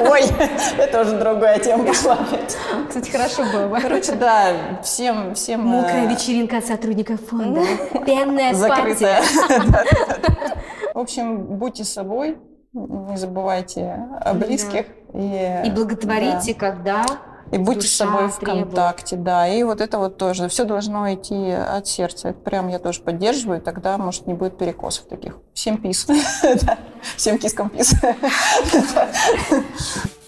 Ой, это уже другая тема пошла опять. Кстати, хорошо было бы. Короче, да, всем, всем э, Мокрая вечеринка от сотрудников фонда. Пенная закрытая. В общем, будьте собой, не забывайте о близких. И, И благотворите, когда И будьте с собой в требует. контакте, да. И вот это вот тоже. Все должно идти от сердца. Это прям я тоже поддерживаю. Тогда, может, не будет перекосов таких. Всем пис. Всем кискам пис.